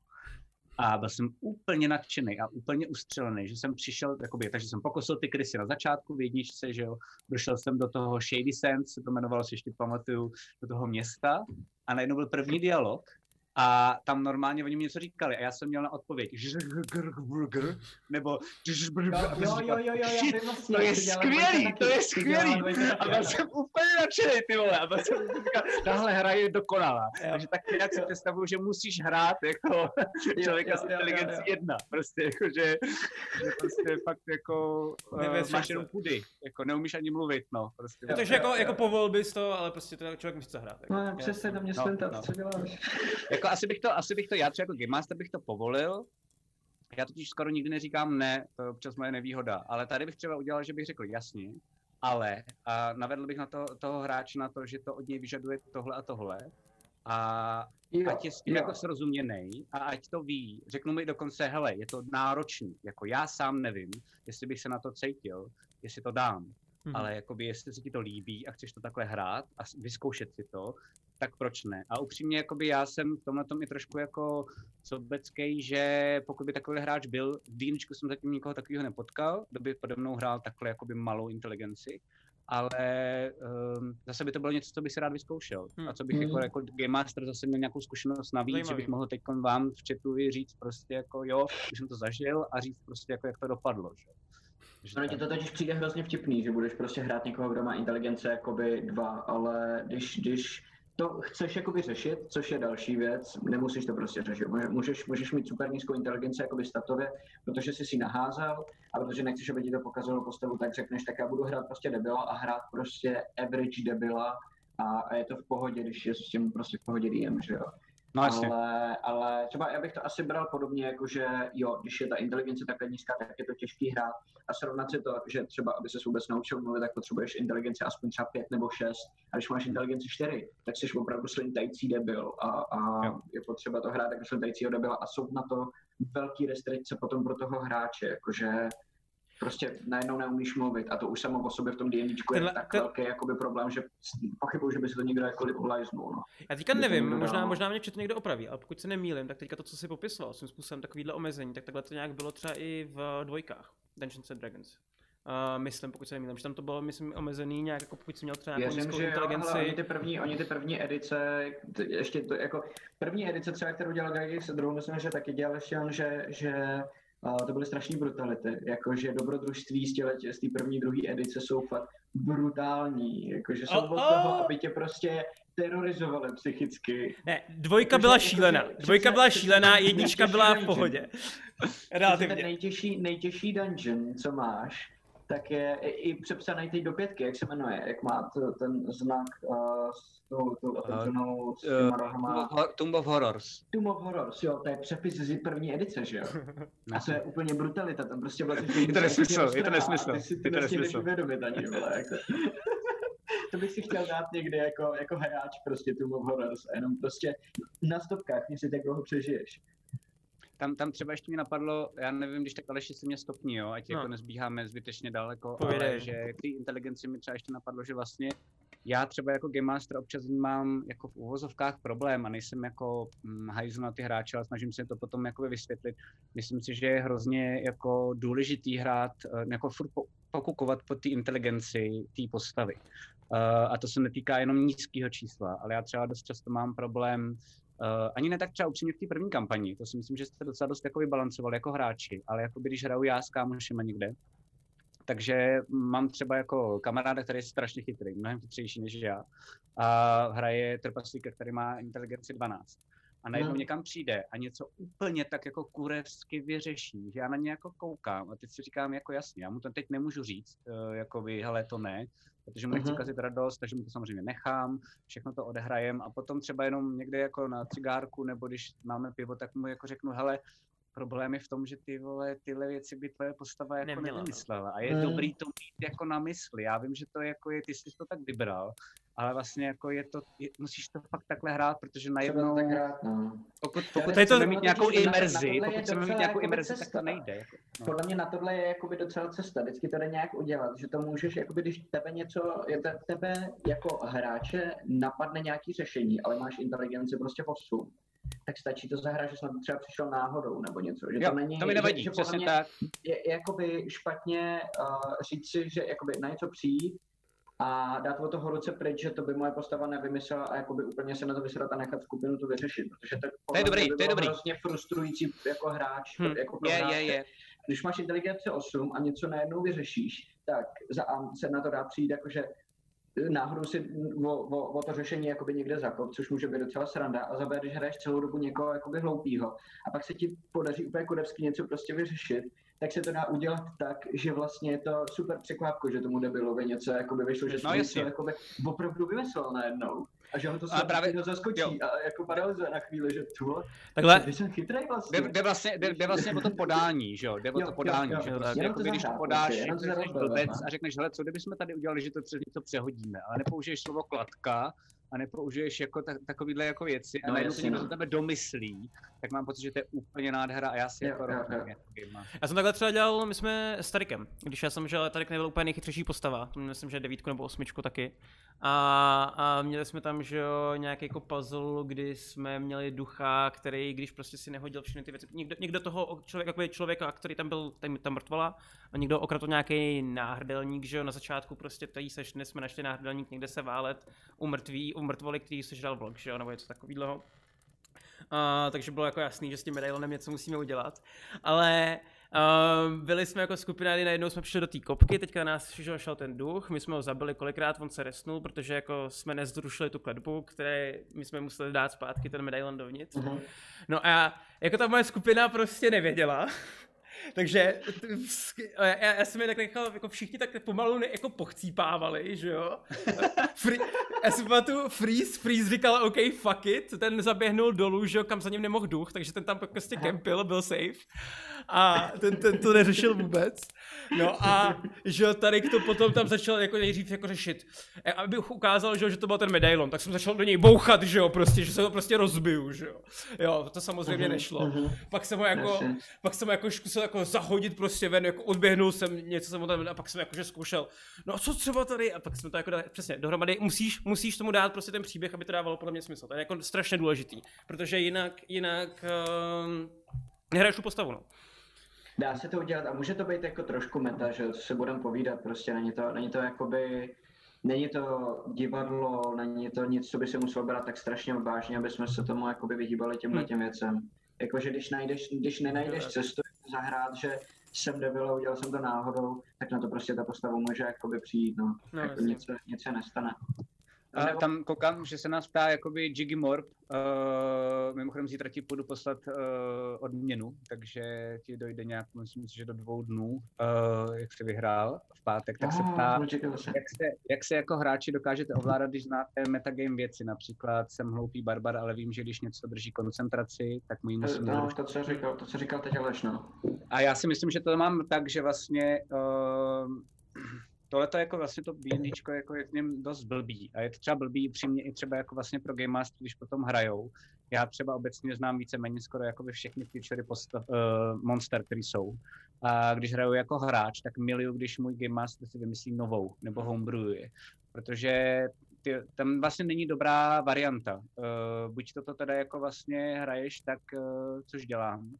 A byl jsem úplně nadšený a úplně ustřelený, že jsem přišel, jakoby, takže jsem pokosil ty krysy na začátku v jedničce, že jo, došel jsem do toho Shady Sands, se to jmenovalo, si ještě pamatuju, do toho města. A najednou byl první dialog, A tam normálně oni mi něco říkali a já jsem měl na odpověď nebo jo, jo, jo, jo, vím vlastně, to je skvělý, to je skvělý. A ano. jsem úplně nadšený, ty vole. A pak jsem říkal, tahle hra je dokonalá. Jo. Takže tak nějak si představuju, že musíš hrát jako člověka jo, s jo, jo, inteligencí jo. jedna. Prostě jako, že, prostě fakt jako máš jenom pudy. Jako neumíš ani mluvit, no. Prostě. Je to, jako, jako povolil bys to, ale prostě to člověk musí to hrát. jako. No, přesně to mě No, no. co děláš? Jako asi bych to, asi bych to, já třeba jako Game Master bych to povolil, já totiž skoro nikdy neříkám ne, to je občas moje nevýhoda, ale tady bych třeba udělal, že bych řekl jasně, ale a navedl bych na to, toho hráče na to, že to od něj vyžaduje tohle a tohle a Jo, ať je s tím jo. jako srozuměný a ať to ví. Řeknu mi dokonce, hele, je to náročný, jako já sám nevím, jestli bych se na to cítil, jestli to dám, Mhm. ale jakoby jestli se ti to líbí a chceš to takhle hrát a vyzkoušet si to, tak proč ne? A upřímně, jakoby já jsem v tomhle tom i trošku jako sobecký, že pokud by takový hráč byl, v D&Dčku jsem zatím nikoho takového nepotkal, kdo by pode mnou hrál takhle jakoby malou inteligenci, ale um, zase by to bylo něco, co bych si rád vyzkoušel. Hmm. A co bych Hmm. jako, jako Game Master zase měl nějakou zkušenost navíc, že Zajímavý. bych mohl teď vám v chatu říct prostě jako jo, už jsem to zažil a říct prostě jako jak to dopadlo. Že? Že Ono ti tak. to totiž přijde hrozně vtipný, že budeš prostě hrát někoho, kdo má inteligence jakoby dva, ale když, když to chceš jakoby řešit, což je další věc, nemusíš to prostě řešit. Může- Můžeš, můžeš mít super nízkou inteligenci jakoby statově, protože jsi si naházel a protože nechceš, aby ti to pokazalo postavu, tak řekneš, tak já budu hrát prostě debila a hrát prostě average debila a, a je to v pohodě, když je s tím prostě v pohodě DM, že jo. No jasně. Ale, ale třeba já bych to asi bral podobně, jako že jo, když je ta inteligence takhle nízká, tak je to těžký hrát a srovnat si to, že třeba, aby se vůbec naučil mluvit, tak potřebuješ inteligenci aspoň třeba 5 nebo 6. A když máš inteligenci 4, tak jsi opravdu slintající debil a, a Jo. je potřeba to hrát jako slintajícího debila a jsou na to velký restrikce potom pro toho hráče, jakože prostě najednou neumíš mluvit a to už samo o sobě v tom D&Dčku je Tenhle- tak ten- velký jakoby problém, že pochybuju, že by se to někdo jakkoliv ulajznul. No. Já teďka to nevím, možná, možná mě to někdo opraví, ale pokud se nemýlim, tak teďka to, co si popisoval, svým způsobem takovýhle omezení, tak takhle to nějak bylo třeba i v dvojkách, Dungeons and Dragons. Uh, myslím, pokud se nemýlím, že tam to bylo, myslím, omezený nějak, jako pokud jsi měl třeba nějakou nízkou jo, inteligenci. hele, oni ty první, oni ty první edice, t- ještě to jako, první edice třeba, kterou dělal Gygax, druhou myslím, že taky dělal ještě on, že, že uh, to byly strašné brutality, jakože dobrodružství z těle, z té první, druhé edice jsou fakt brutální, jakože jsou Oh, od oh. toho, aby tě prostě terorizovali psychicky. Ne, dvojka byla jakože- šílená. Dvojka byla šílená, jednička byla v pohodě. Relativně. nejtěžší, nejtěžší dungeon, co máš, tak je i, přepsaný teď do pětky, jak se jmenuje, jak má to, ten znak uh, s tou, tou otevřenou s těma rohama. Uh, Tomb of Horrors. Tomb of Horrors, jo, to je přepis z první edice, že jo? A to je úplně brutalita, tam prostě vlastně... Je to nesmysl, je to nesmysl, Ty si je to nesmysl. ani, vole, jako. to bych si chtěl dát někdy jako, jako hráč prostě Tomb of Horrors a jenom prostě na stopkách, když si tak dlouho přežiješ. Tam, tam třeba ještě mi napadlo, já nevím, když tak Aleši si mě stopní, jo, ať No. jako nezbíháme zbytečně daleko, Povídej. ale že k té inteligenci mi třeba ještě napadlo, že vlastně já třeba jako Game Master občas mám jako v uvozovkách problém a nejsem jako hm, hajzl na ty hráče, ale snažím se to potom jako vysvětlit. Myslím si, že je hrozně jako důležitý hrát, eh, jako furt po- pokukovat po té inteligenci té postavy. Uh, a to se netýká jenom nízkého čísla, ale já třeba dost často mám problém Uh, ani ne tak třeba upřímně v té první kampani, to si myslím, že jste docela dost jako vybalancovali jako hráči, ale jako když hraju já s kámošema někde, takže mám třeba jako kamaráda, který je strašně chytrý, mnohem chytřejší než já a hraje trpaslíka, který má inteligenci 12. A najednou Hmm. někam přijde a něco úplně tak jako kurevsky vyřeší, že já na ně jako koukám a teď si říkám jako jasně, já mu to teď nemůžu říct, uh, jako vy, hele to ne, protože mu nechci kazit radost, takže mu to samozřejmě nechám, všechno to odehrajem a potom třeba jenom někde jako na cigárku nebo když máme pivo, tak mu jako řeknu, hele, problém je v tom, že ty vole, tyhle věci by tvoje postava jako Neměla, no. nevymyslela a je Mm. dobrý to mít jako na mysli. Já vím, že to jako je, ty jsi to tak vybral, ale vlastně jako je to, je, musíš to fakt takhle hrát, protože najednou, tak hrát, no. pokud, pokud to je to- chceme mít nějakou na- na imerzi, pokud chceme mít nějakou imerzi, tak to nejde. Jako, no. Podle mě na tohle je jakoby docela cesta, vždycky to jde nějak udělat, že to můžeš, jakoby, když tebe něco, je tebe jako hráče napadne nějaký řešení, ale máš inteligenci prostě 8, tak stačí to zahrát, že jsem to třeba přišel náhodou nebo něco. Že Jo, to, není, to mi nevadí, že, že přesně tak. je, je jakoby špatně uh, říct si, že jakoby na něco přijít a dát od toho ruce pryč, že to by moje postava nevymyslela a jakoby úplně se na to vysrat a nechat skupinu to vyřešit, protože to, to je dobrý, by to je dobrý. hrozně frustrující jako hráč, Hm. jako pro Je, hráče. je, je. Když máš inteligenci 8 a něco najednou vyřešíš, tak za A se na to dá přijít jakože náhodou si o, o, o to řešení jakoby někde zakop, což může být docela sranda, a za B, když hraješ celou dobu někoho jakoby hloupýho a pak se ti podaří úplně kodevsky něco prostě vyřešit, tak se to dá udělat tak, že vlastně je to super překvapko, že tomu debilovi něco jakoby vyšlo, že No, něco jakoby opravdu vymyslel najednou. A že ho to A právě- zaskočí jo. a jako paralyzuje na chvíli, že tu Takhle, ty jsem chytrý vlastně. Jde, jde, vlastně, jde, jde vlastně o to podání, že jo? Jde o Jo, to jo, podání, jo, že jo, prostě to jako když to podáš, prostě, to zarozbavit, blbec no. a řekneš, hele, co kdybychom tady udělali, že to něco přehodíme, ale nepoužiješ slovo kladka a nepoužiješ jako ta, takovýhle jako věci a No, najednou to jasně, někdo no. tebe domyslí, tak mám pocit, že to je úplně nádhera a já si Jo, jako jo, rozumím. jo. Já jsem takhle třeba dělal, my jsme s Tarikem, když já jsem, že Tarik nebyl úplně nejchytřejší postava, myslím, že devítku nebo osmičku taky. A, a měli jsme tam, že jo, nějaký jako puzzle, kdy jsme měli ducha, který, když prostě si nehodil všechny ty věci, někdo, někdo toho člověka, jako člověka, který tam byl, tam, tam mrtvala, a někdo okradl nějaký náhrdelník, že jo, na začátku prostě té sešny jsme našli náhrdelník někde se válet u mrtví, u mrtvoly, který sežral vlk, že jo, nebo něco takového. A, takže bylo jako jasný, že s tím medailonem něco musíme udělat. Ale uh, byli jsme jako skupina, kdy najednou jsme přišli do té kopky, teďka na nás jo, šel ten duch, my jsme ho zabili kolikrát, on se resnul, protože jako jsme nezrušili tu kletbu, které my jsme museli dát zpátky ten medailon dovnitř. Mhm. No a jako ta moje skupina prostě nevěděla, takže já, já jsem je tak nechal, jako všichni tak pomalu ne, jako pochcípávali, že jo. Free, já si pamatuju, Freeze, Freeze říkal, OK, fuck it, ten zaběhnul dolů, že jo, kam za ním nemohl duch, takže ten tam prostě kempil, byl safe. A ten, ten to neřešil vůbec. No a že tady to potom tam začal jako nejdřív jako řešit. E, Abych ukázal, že, že to byl ten medailon, tak jsem začal do něj bouchat, že jo, prostě, že se to prostě rozbiju, že jo. Jo, to samozřejmě Mhm, nešlo. mhm. Pak jsem ho jako, Jasně. pak jsem ho jako zkusil jako zahodit prostě ven, jako odběhnul jsem, něco jsem mu tam, a pak jsem jakože zkoušel, no a co třeba tady, a pak jsme to jako dali, přesně, dohromady, musíš, musíš tomu dát prostě ten příběh, aby to dávalo podle mě smysl, to je jako strašně důležitý, protože jinak, jinak, um, nehraješ tu postavu, no. Dá se to udělat a může to být jako trošku meta, že co se budeme povídat, prostě není to, není to jakoby, není to divadlo, není to nic, co by se muselo brát tak strašně vážně, aby jsme se tomu jakoby vyhýbali těmhle Hmm. těm věcem. Jakože když najdeš, když nenajdeš cestu zahrát, že jsem debil a udělal jsem to náhodou, tak na to prostě ta postava může jakoby přijít, no. No, jako nic, nic se nestane. A tam koukám, že se nás ptá jakoby Jiggy Morp, uh, mimochodem zítra ti půjdu poslat uh, odměnu, takže ti dojde nějak, myslím si, že do dvou dnů, uh, jak jsi vyhrál v pátek, tak se ptá, jak se, jak se jako hráči dokážete ovládat, když znáte metagame věci, například jsem hloupý barbar, ale vím, že když něco drží koncentraci, tak mu ji musím No, to, co říkal, to, co říkal teď Aleš, no. A já si myslím, že to mám tak, že vlastně uh, tohle to jako vlastně to D&Dčko jako je v něm dost blbý. A je to třeba blbý přímě i třeba jako vlastně pro Game Master, když potom hrajou. Já třeba obecně znám víceméně skoro jako všechny featurey postav, uh, monster, které jsou. A když hraju jako hráč, tak miluju, když můj Game Master si vymyslí novou nebo homebrewuje. Protože ty, tam vlastně není dobrá varianta. Uh, buď to teda jako vlastně hraješ tak, uh, což dělám,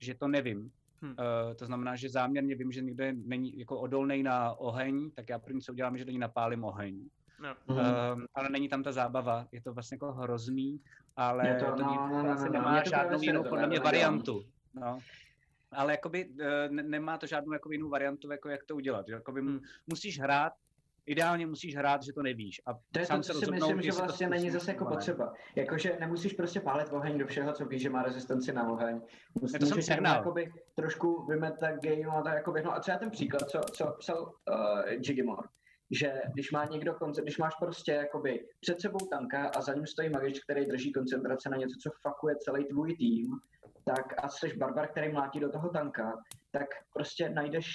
že to nevím. Hm. Uh, to znamená, že záměrně vím, že někdo je, není jako odolný na oheň, tak já první co udělám, že do ní napálím oheň. No. Mhm. Um, ale není tam ta zábava, je to vlastně jako hrozný, ale Je to- to, no, no, no, no, no, nemá to žádnou jinou podle mě nedovedlo. variantu. No. Ale jakoby uh, ne, nemá to žádnou jako jinou variantu, jako jak to udělat. Jakoby Hmm. musíš hrát, ideálně musíš hrát, že to nevíš. A To je sám to, se si myslím, že vlastně není zase jako potřeba. Jakože nemusíš prostě pálit oheň do všeho, co víš, že má rezistenci na oheň. Mus, Ne, to jsem jenom jakoby trošku vymetat game a tak jakoby, no a třeba ten příklad, co, co psal uh, Jigimor, že když má někdo, konce, když máš prostě jakoby před sebou tanka a za ním stojí magič, který drží koncentrace na něco, co fakuje celý tvůj tým, tak a jsi barbar, který mlátí do toho tanka, tak prostě najdeš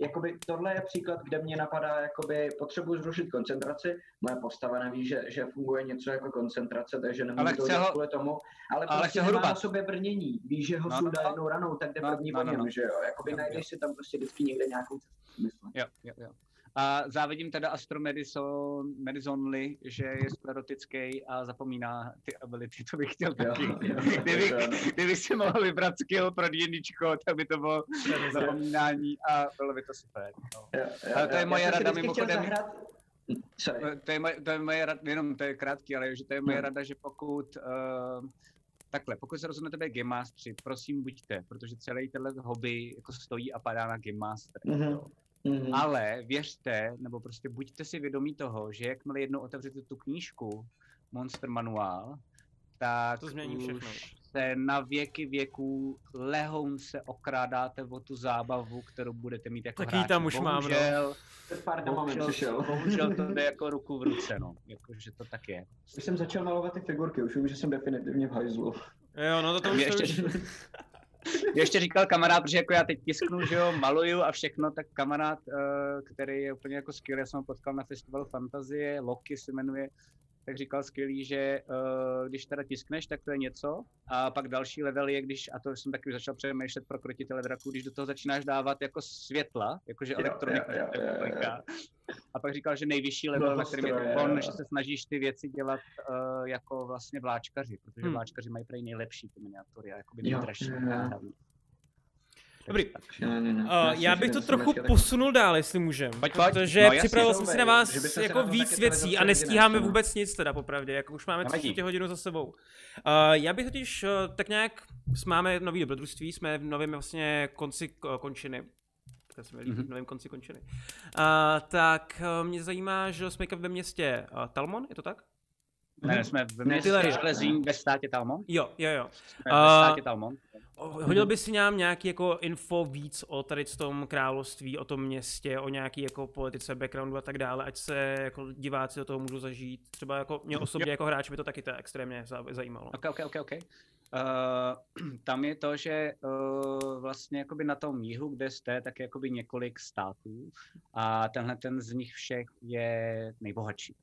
Jakoby tohle je příklad, kde mě napadá, jakoby potřebuji zrušit koncentraci, moje postava neví, že, že funguje něco jako koncentrace, takže nemůžu Ale to ho- kvůli tomu, ale, ale prostě nemá na sobě brnění, ví, že ho No, no, no, sundá no. jednou ranou, tak jde No, první no, po no, něm, no. že jo, jakoby Jo, najdeš si tam prostě vždycky někde nějakou cestu. Jo, jo, jo. A závidím teda Astromedison, Medisonly, že je sklerotický a zapomíná ty ability, to bych chtěl Jo, taky. jo, Kdybych, ano. kdybych si mohl vybrat skill pro jedničko, tak by to bylo zapomínání a bylo by to super. No. Jo, jo, Ale to jo. je moje rada mimochodem. Sorry. To je moje, to je moje rada, jenom to je krátký, ale že to je moje No. rada, že pokud uh, takhle, pokud se rozhodnete být Game Mastery, prosím buďte, protože celý tenhle hobby jako stojí a padá na Game Master. Mhm. Mhm. Ale věřte, nebo prostě buďte si vědomí toho, že jakmile jednou otevřete tu knížku Monster Manuál, tak To změní všechno. už se na věky věků lehoun se okrádáte o tu zábavu, kterou budete mít jako hráč. tam už mám, no. Bohužel, bohužel, bohužel to jde jako ruku v ruce, no. Jako, že to tak je. Už jsem začal malovat ty figurky, už vím, že jsem definitivně v hajzlu. Jo, no to, to už, Mě to ještě, už... ještě říkal kamarád, protože jako já teď tisknu, že jo, maluju a všechno, tak kamarád, eh, který je úplně jako skvělý, já jsem ho potkal na festivalu Fantazie, Loki se jmenuje, tak říkal skvělý, že eh, když teda tiskneš, tak to je něco. A pak další level je, když, a to jsem taky už začal přemýšlet pro krotitele draků, když do toho začínáš dávat jako světla, jakože Jo, elektronika. jo, jo, jo, jo. A pak říkal, že nejvyšší level, na kterém je to on, jo. že se snažíš ty věci dělat uh, jako vlastně vláčkaři, protože Hmm. vláčkaři mají prej nejlepší ty miniatury a jakoby Jo, nejdražší. jo, jo. hlavně. Dobrý. Uh, já bych to trochu posunul dál, jestli můžem. Pojď, pojď. Protože No, připravil jsem si na vás jako víc věcí a nestíháme vůbec nic teda popravdě, jako už máme tři Nevadí. čtvrtě hodinu za sebou. Uh, já bych totiž uh, tak nějak, máme nový dobrodružství, jsme v novém vlastně konci uh, končiny. Tak jsme mm-hmm. v Mhm. novém konci končiny. Uh, tak uh, mě zajímá, že jsme ve městě uh, Talmon, je to tak? Ne, ne, jsme v městě Železín ve státě Talmon. Jo, jo, jo. Jsme A- ve státě Talmon. Hodil by si nám nějaký jako info víc o tady tom království, o tom městě, o nějaký jako politice, backgroundu a tak dále, ať se jako diváci do toho můžou zažít. Třeba jako mě osobně jako hráč by to taky tak extrémně za- zajímalo. Ok, ok, ok, ok. Uh, tam je to, že uh, vlastně jakoby na tom jihu, kde jste, tak je jakoby několik států a tenhle ten z nich všech je nejbohatší.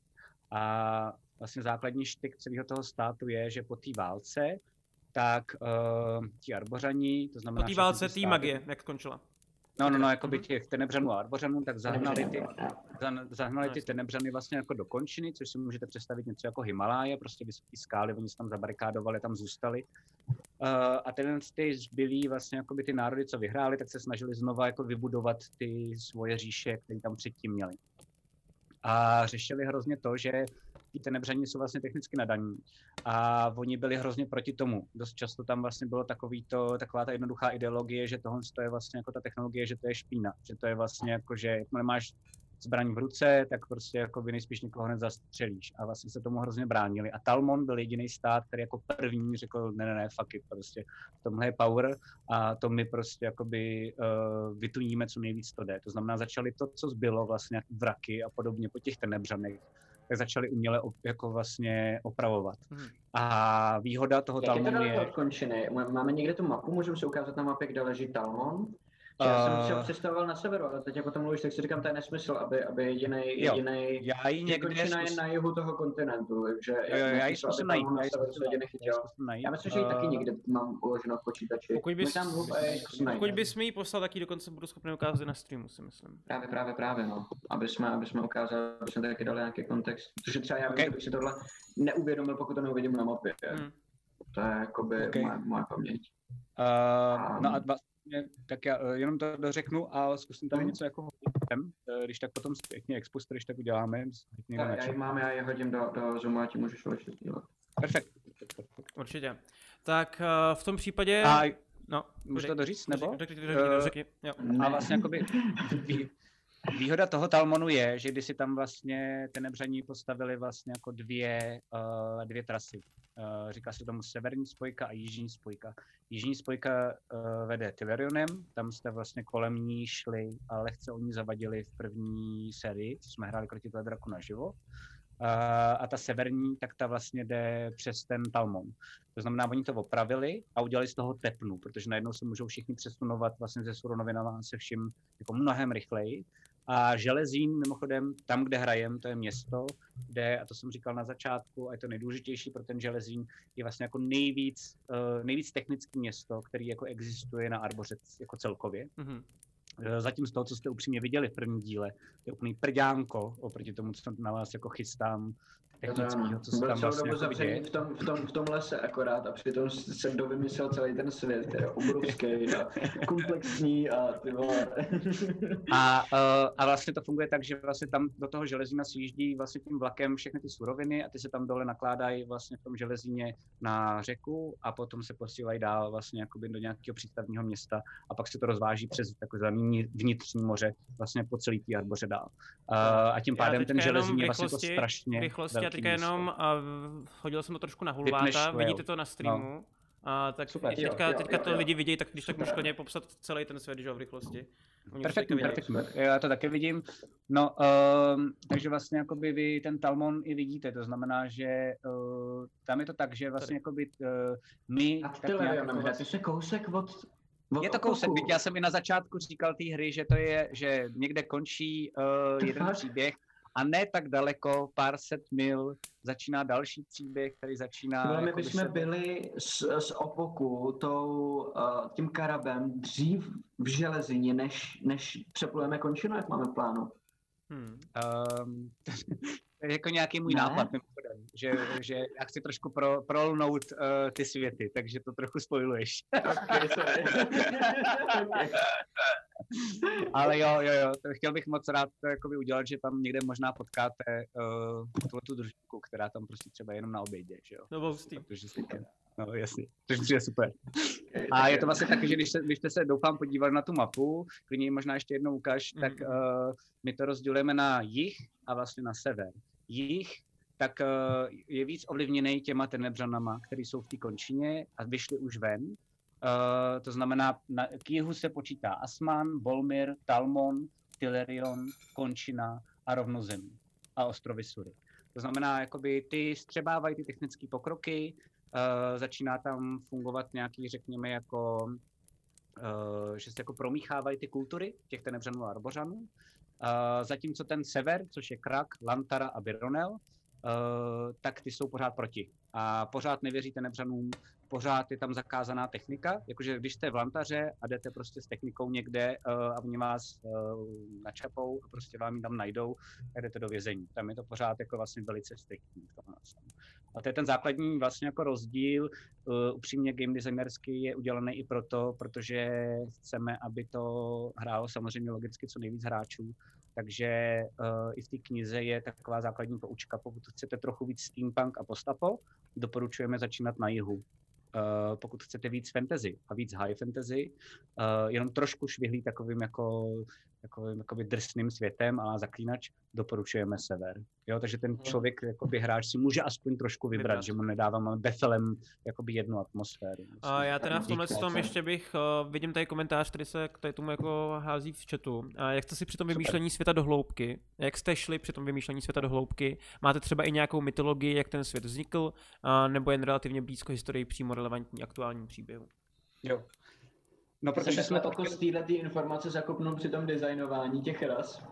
A vlastně základní štyk celého toho státu je, že po té válce, tak uh, ti arbořani, to znamená... Po té válce té magie, jak skončila. No, no, no, jakoby Mhm. těch tenebřanů a arbořanů, tak zahnali ty, zahnali ty tenebřany vlastně jako do končiny, což si můžete představit něco jako Himaláje, prostě vysoké skály, oni se tam zabarikádovali, tam zůstali. Uh, a ten ty zbylí vlastně jakoby ty národy, co vyhráli, tak se snažili znova jako vybudovat ty svoje říše, které tam předtím měli. A řešili hrozně to, že ty tenebřani jsou vlastně technicky nadaní a oni byli hrozně proti tomu. Dost často tam vlastně bylo takový to, taková ta jednoduchá ideologie, že tohle je vlastně jako ta technologie, že to je špína, že to je vlastně jako, že jakmile máš zbraň v ruce, tak prostě jako by nejspíš někoho hned zastřelíš. A vlastně se tomu hrozně bránili. A Talmon byl jediný stát, který jako první řekl, ne, ne, ne, fuck it, prostě v tomhle je power a to my prostě jakoby uh, vytuníme, co nejvíc to jde. To znamená, začali to, co zbylo vlastně jak vraky a podobně po těch tenebřanech, tak začali uměle op, jako vlastně opravovat. Mhm. A výhoda toho Jak je to Talmonu je, od končiny? Máme někde tu mapu, můžeme si ukázat na mapě, kde leží Talmon? Já jsem si ho Uh, představoval na severu, ale teď jako tam mluvíš, tak si říkám, to je nesmysl, aby, aby jediný, jediný, já ji někde končina je zkus- na jihu toho kontinentu, takže Jo, jo, já ji zkusím najít, já ji zkusím najít, já myslím, že ji taky Eh, někde mám uloženou v počítači. Pokud bys- najít. Pokud bys mi ji poslal, tak ji dokonce budu schopný ukázat na streamu, si myslím. Právě, právě, právě, no. Aby jsme, aby jsme ukázali, aby jsme taky dali nějaký kontext. Protože třeba já Okay. bych si tohle neuvědomil, pokud to neuvidím na mapě. Hmm. To je jakoby Okay. moje, moje paměť. Uh, no a tak já eh, jenom to dořeknu a zkusím tady Mhm. něco jako hodím. Eh, Když tak potom zpětně exposter, když tak uděláme. na Já, ji mám, já ji hodím do, do Zoomu a ti můžeš dílet. Perfekt. Určitě. Tak uh, v tom případě... A no, můžu řekni- to doříct, nebo? Řekni, řekni, řekni, Eh, řekni, jo. A vlastně jakoby výhoda toho Talmonu je, že když si tam vlastně tenebřaní postavili vlastně jako dvě, uh, dvě trasy. Uh, říká se tomu severní spojka a jižní spojka. Jižní spojka uh, vede Tilerionem, tam jste vlastně kolem ní šli a lehce oni zavadili v první sérii, co jsme hráli Krotitele draku naživo. Uh, a ta severní, tak ta vlastně jde přes ten Talmon. To znamená, oni to opravili a udělali z toho tepnu, protože najednou se můžou všichni přesunovat vlastně ze surovinama se vším jako mnohem rychleji. A Železín, mimochodem, tam, kde hrajem, to je město, kde, a to jsem říkal na začátku, a je to nejdůležitější pro ten Železín, je vlastně jako nejvíc, uh, nejvíc technické město, který jako existuje na Arbořec jako celkově. Mhm. Eh, Zatím z toho, co jste upřímně viděli v prvním díle, je úplný prďánko oproti tomu, co na vás jako chystám technického, co se Byl tam vlastně jako v tom, v, tom, v tom lese akorát a přitom se dovymyslel celý ten svět, který je obrovský a komplexní a ty vole. A, uh, a vlastně to funguje tak, že vlastně tam do toho železína sjíždí vlastně tím vlakem všechny ty suroviny a ty se tam dole nakládají vlastně v tom železíně na řeku a potom se posílají dál vlastně jakoby do nějakého přístavního města a pak se to rozváží přes takové vnitřní moře vlastně po celý té arboře dál. Uh, a tím pádem ten železín je vlastně to rychlosti- strašně rychlosti a velký teďka jenom a hodil jsem to trošku na hulváta, vidíte to na streamu. A tak Super. Super, Jo, teďka, jo, teďka jo, to jo. lidi vidějí, tak když tak můžu popsat celý ten svět, že v rychlosti. Perfektní, teďka perfektní. Já to taky vidím. No, um, takže vlastně jakoby vy ten Talmon i vidíte, to znamená, že uh, tam je to tak, že vlastně jakoby uh, my A tak nějak jako, ty jsi kousek od, od je to kousek, já jsem i na začátku říkal té hry, že to je, že někde končí uh, jeden příběh a ne tak daleko, pár set mil, začíná další příběh, který začíná... No, my bychom se- byli z, z Opoku tou, uh, tím karabem dřív v železině, než, než přeplujeme končinu, jak máme v plánu. Hmm. Um, to je jako nějaký můj Ne? nápad, mimochodem, že, že já chci trošku pro, prolnout uh, ty světy, takže to trochu spojuješ. Okay. Ale jo, jo, jo, to chtěl bych moc rád to jakoby udělat, že tam někde možná potkáte uh, tu, tu družku, která tam prostě třeba jenom na obědě, že jo. Byl hustý. Protože si no jasně, to je super. A je to vlastně tak, že když, se, když jste se doufám podívali na tu mapu, klidně možná ještě jednou ukáž, tak Mhm. uh, my to rozdělujeme na jih a vlastně na sever. Jih tak uh, je víc ovlivněný těma tenebřanama, které jsou v té končině a vyšly už ven. Uh, to znamená, na, k jihu se počítá Asman, Bolmir, Talmon, Tylerion, Končina a rovnozemí a ostrovy Sury. To znamená, jakoby ty střebávají ty technické pokroky, uh, začíná tam fungovat nějaký, řekněme, jako, uh, že se jako promíchávají ty kultury těch tenebřanů a arbořanů. Uh, zatímco ten sever, což je Krak, Lantara a Bironel, uh, tak ty jsou pořád proti. A pořád nevěří tenebřanům, pořád je tam zakázaná technika, jakože když jste v Lantaře a jdete prostě s technikou někde uh, a oni vás uh, načapou a prostě vám ji tam najdou, tak jdete do vězení. Tam je to pořád jako vlastně velice striktní. A to je ten základní vlastně jako rozdíl. Uh, upřímně game designersky je udělaný i proto, protože chceme, aby to hrálo samozřejmě logicky co nejvíc hráčů. Takže uh, i v té knize je taková základní poučka, pokud chcete trochu víc steampunk a postapo, doporučujeme začínat na jihu. Uh, pokud chcete víc fantasy a víc high fantasy, uh, jenom trošku švihlí takovým jako, takovým jakoby drsným světem a zaklínač, doporučujeme sever. Jo, takže ten člověk, jakoby hráč si může aspoň trošku vybrat, Vybrat. že mu nedáváme Bethelem jakoby jednu atmosféru. A já teda v tomhle tom ještě bych, uh, vidím tady komentář, který se k tady tomu jako hází v chatu. A jak jste si při tom vymýšlení světa do hloubky, jak jste šli při tom vymýšlení světa do hloubky, máte třeba i nějakou mytologii, jak ten svět vznikl, nebo jen relativně blízko historii přímo relevantní aktuálním příběhu? Jo. No, Protože jsme oko z této informace zakopnout při tom designování těch ras.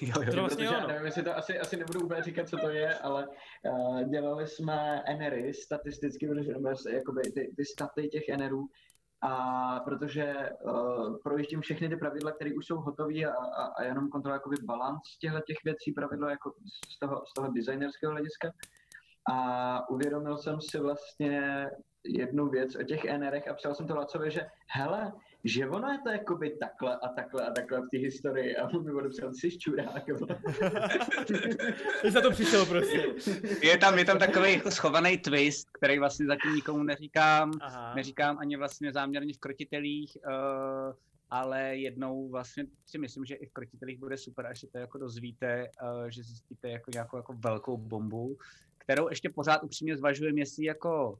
Jo, jo. To vlastně Protože jo, no. nevím, jestli to asi, asi nebudu úplně říkat, co to je, ale uh, dělali jsme enery statisticky, protože nebo jakoby ty, ty staty těch enerů, a protože uh, projíždím všechny ty pravidla, které už jsou hotové a, a, a jenom kontroluji jakoby balans těchto těch věcí, pravidla jako z toho, z toho designerského hlediska. A uvědomil jsem si vlastně jednu věc o těch NRech a psal jsem to Lacovi, že hele, že ono je to jakoby takhle a takhle a takhle v té historii a on mi odepsal, ty jsi čurák. Jsi za to přišel prostě. Je tam, je tam takový jako schovaný twist, který vlastně zatím nikomu neříkám. Aha. Neříkám ani vlastně záměrně v krotitelích, uh, ale jednou vlastně si myslím, že i v krotitelích bude super, až se to jako dozvíte, uh, že zjistíte jako nějakou jako velkou bombu, kterou ještě pořád upřímně zvažujeme, jestli jako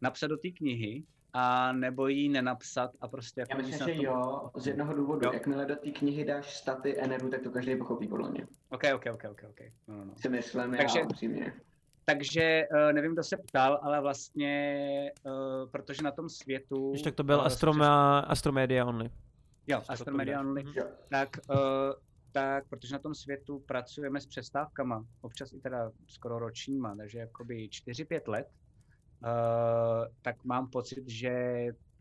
napsat do té knihy, a nebo ji nenapsat a prostě jako Já myslím, víc na že tom- jo, z jednoho důvodu. Jo. Jakmile do té knihy dáš staty NRu, tak to každý pochopí podle mě. OK, OK, OK, OK, OK. No, no, no. Si myslím, Takže- já upřímně. Takže uh, nevím, kdo se ptal, ale vlastně, uh, protože na tom světu... Když tak to byl eh, Astroma, Astromedia only. Jo, Astromedia. Only. Jo. Tak, uh, tak, protože na tom světu pracujeme s přestávkama, občas i teda skoro ročníma, takže jakoby 4-5 let, uh, tak mám pocit, že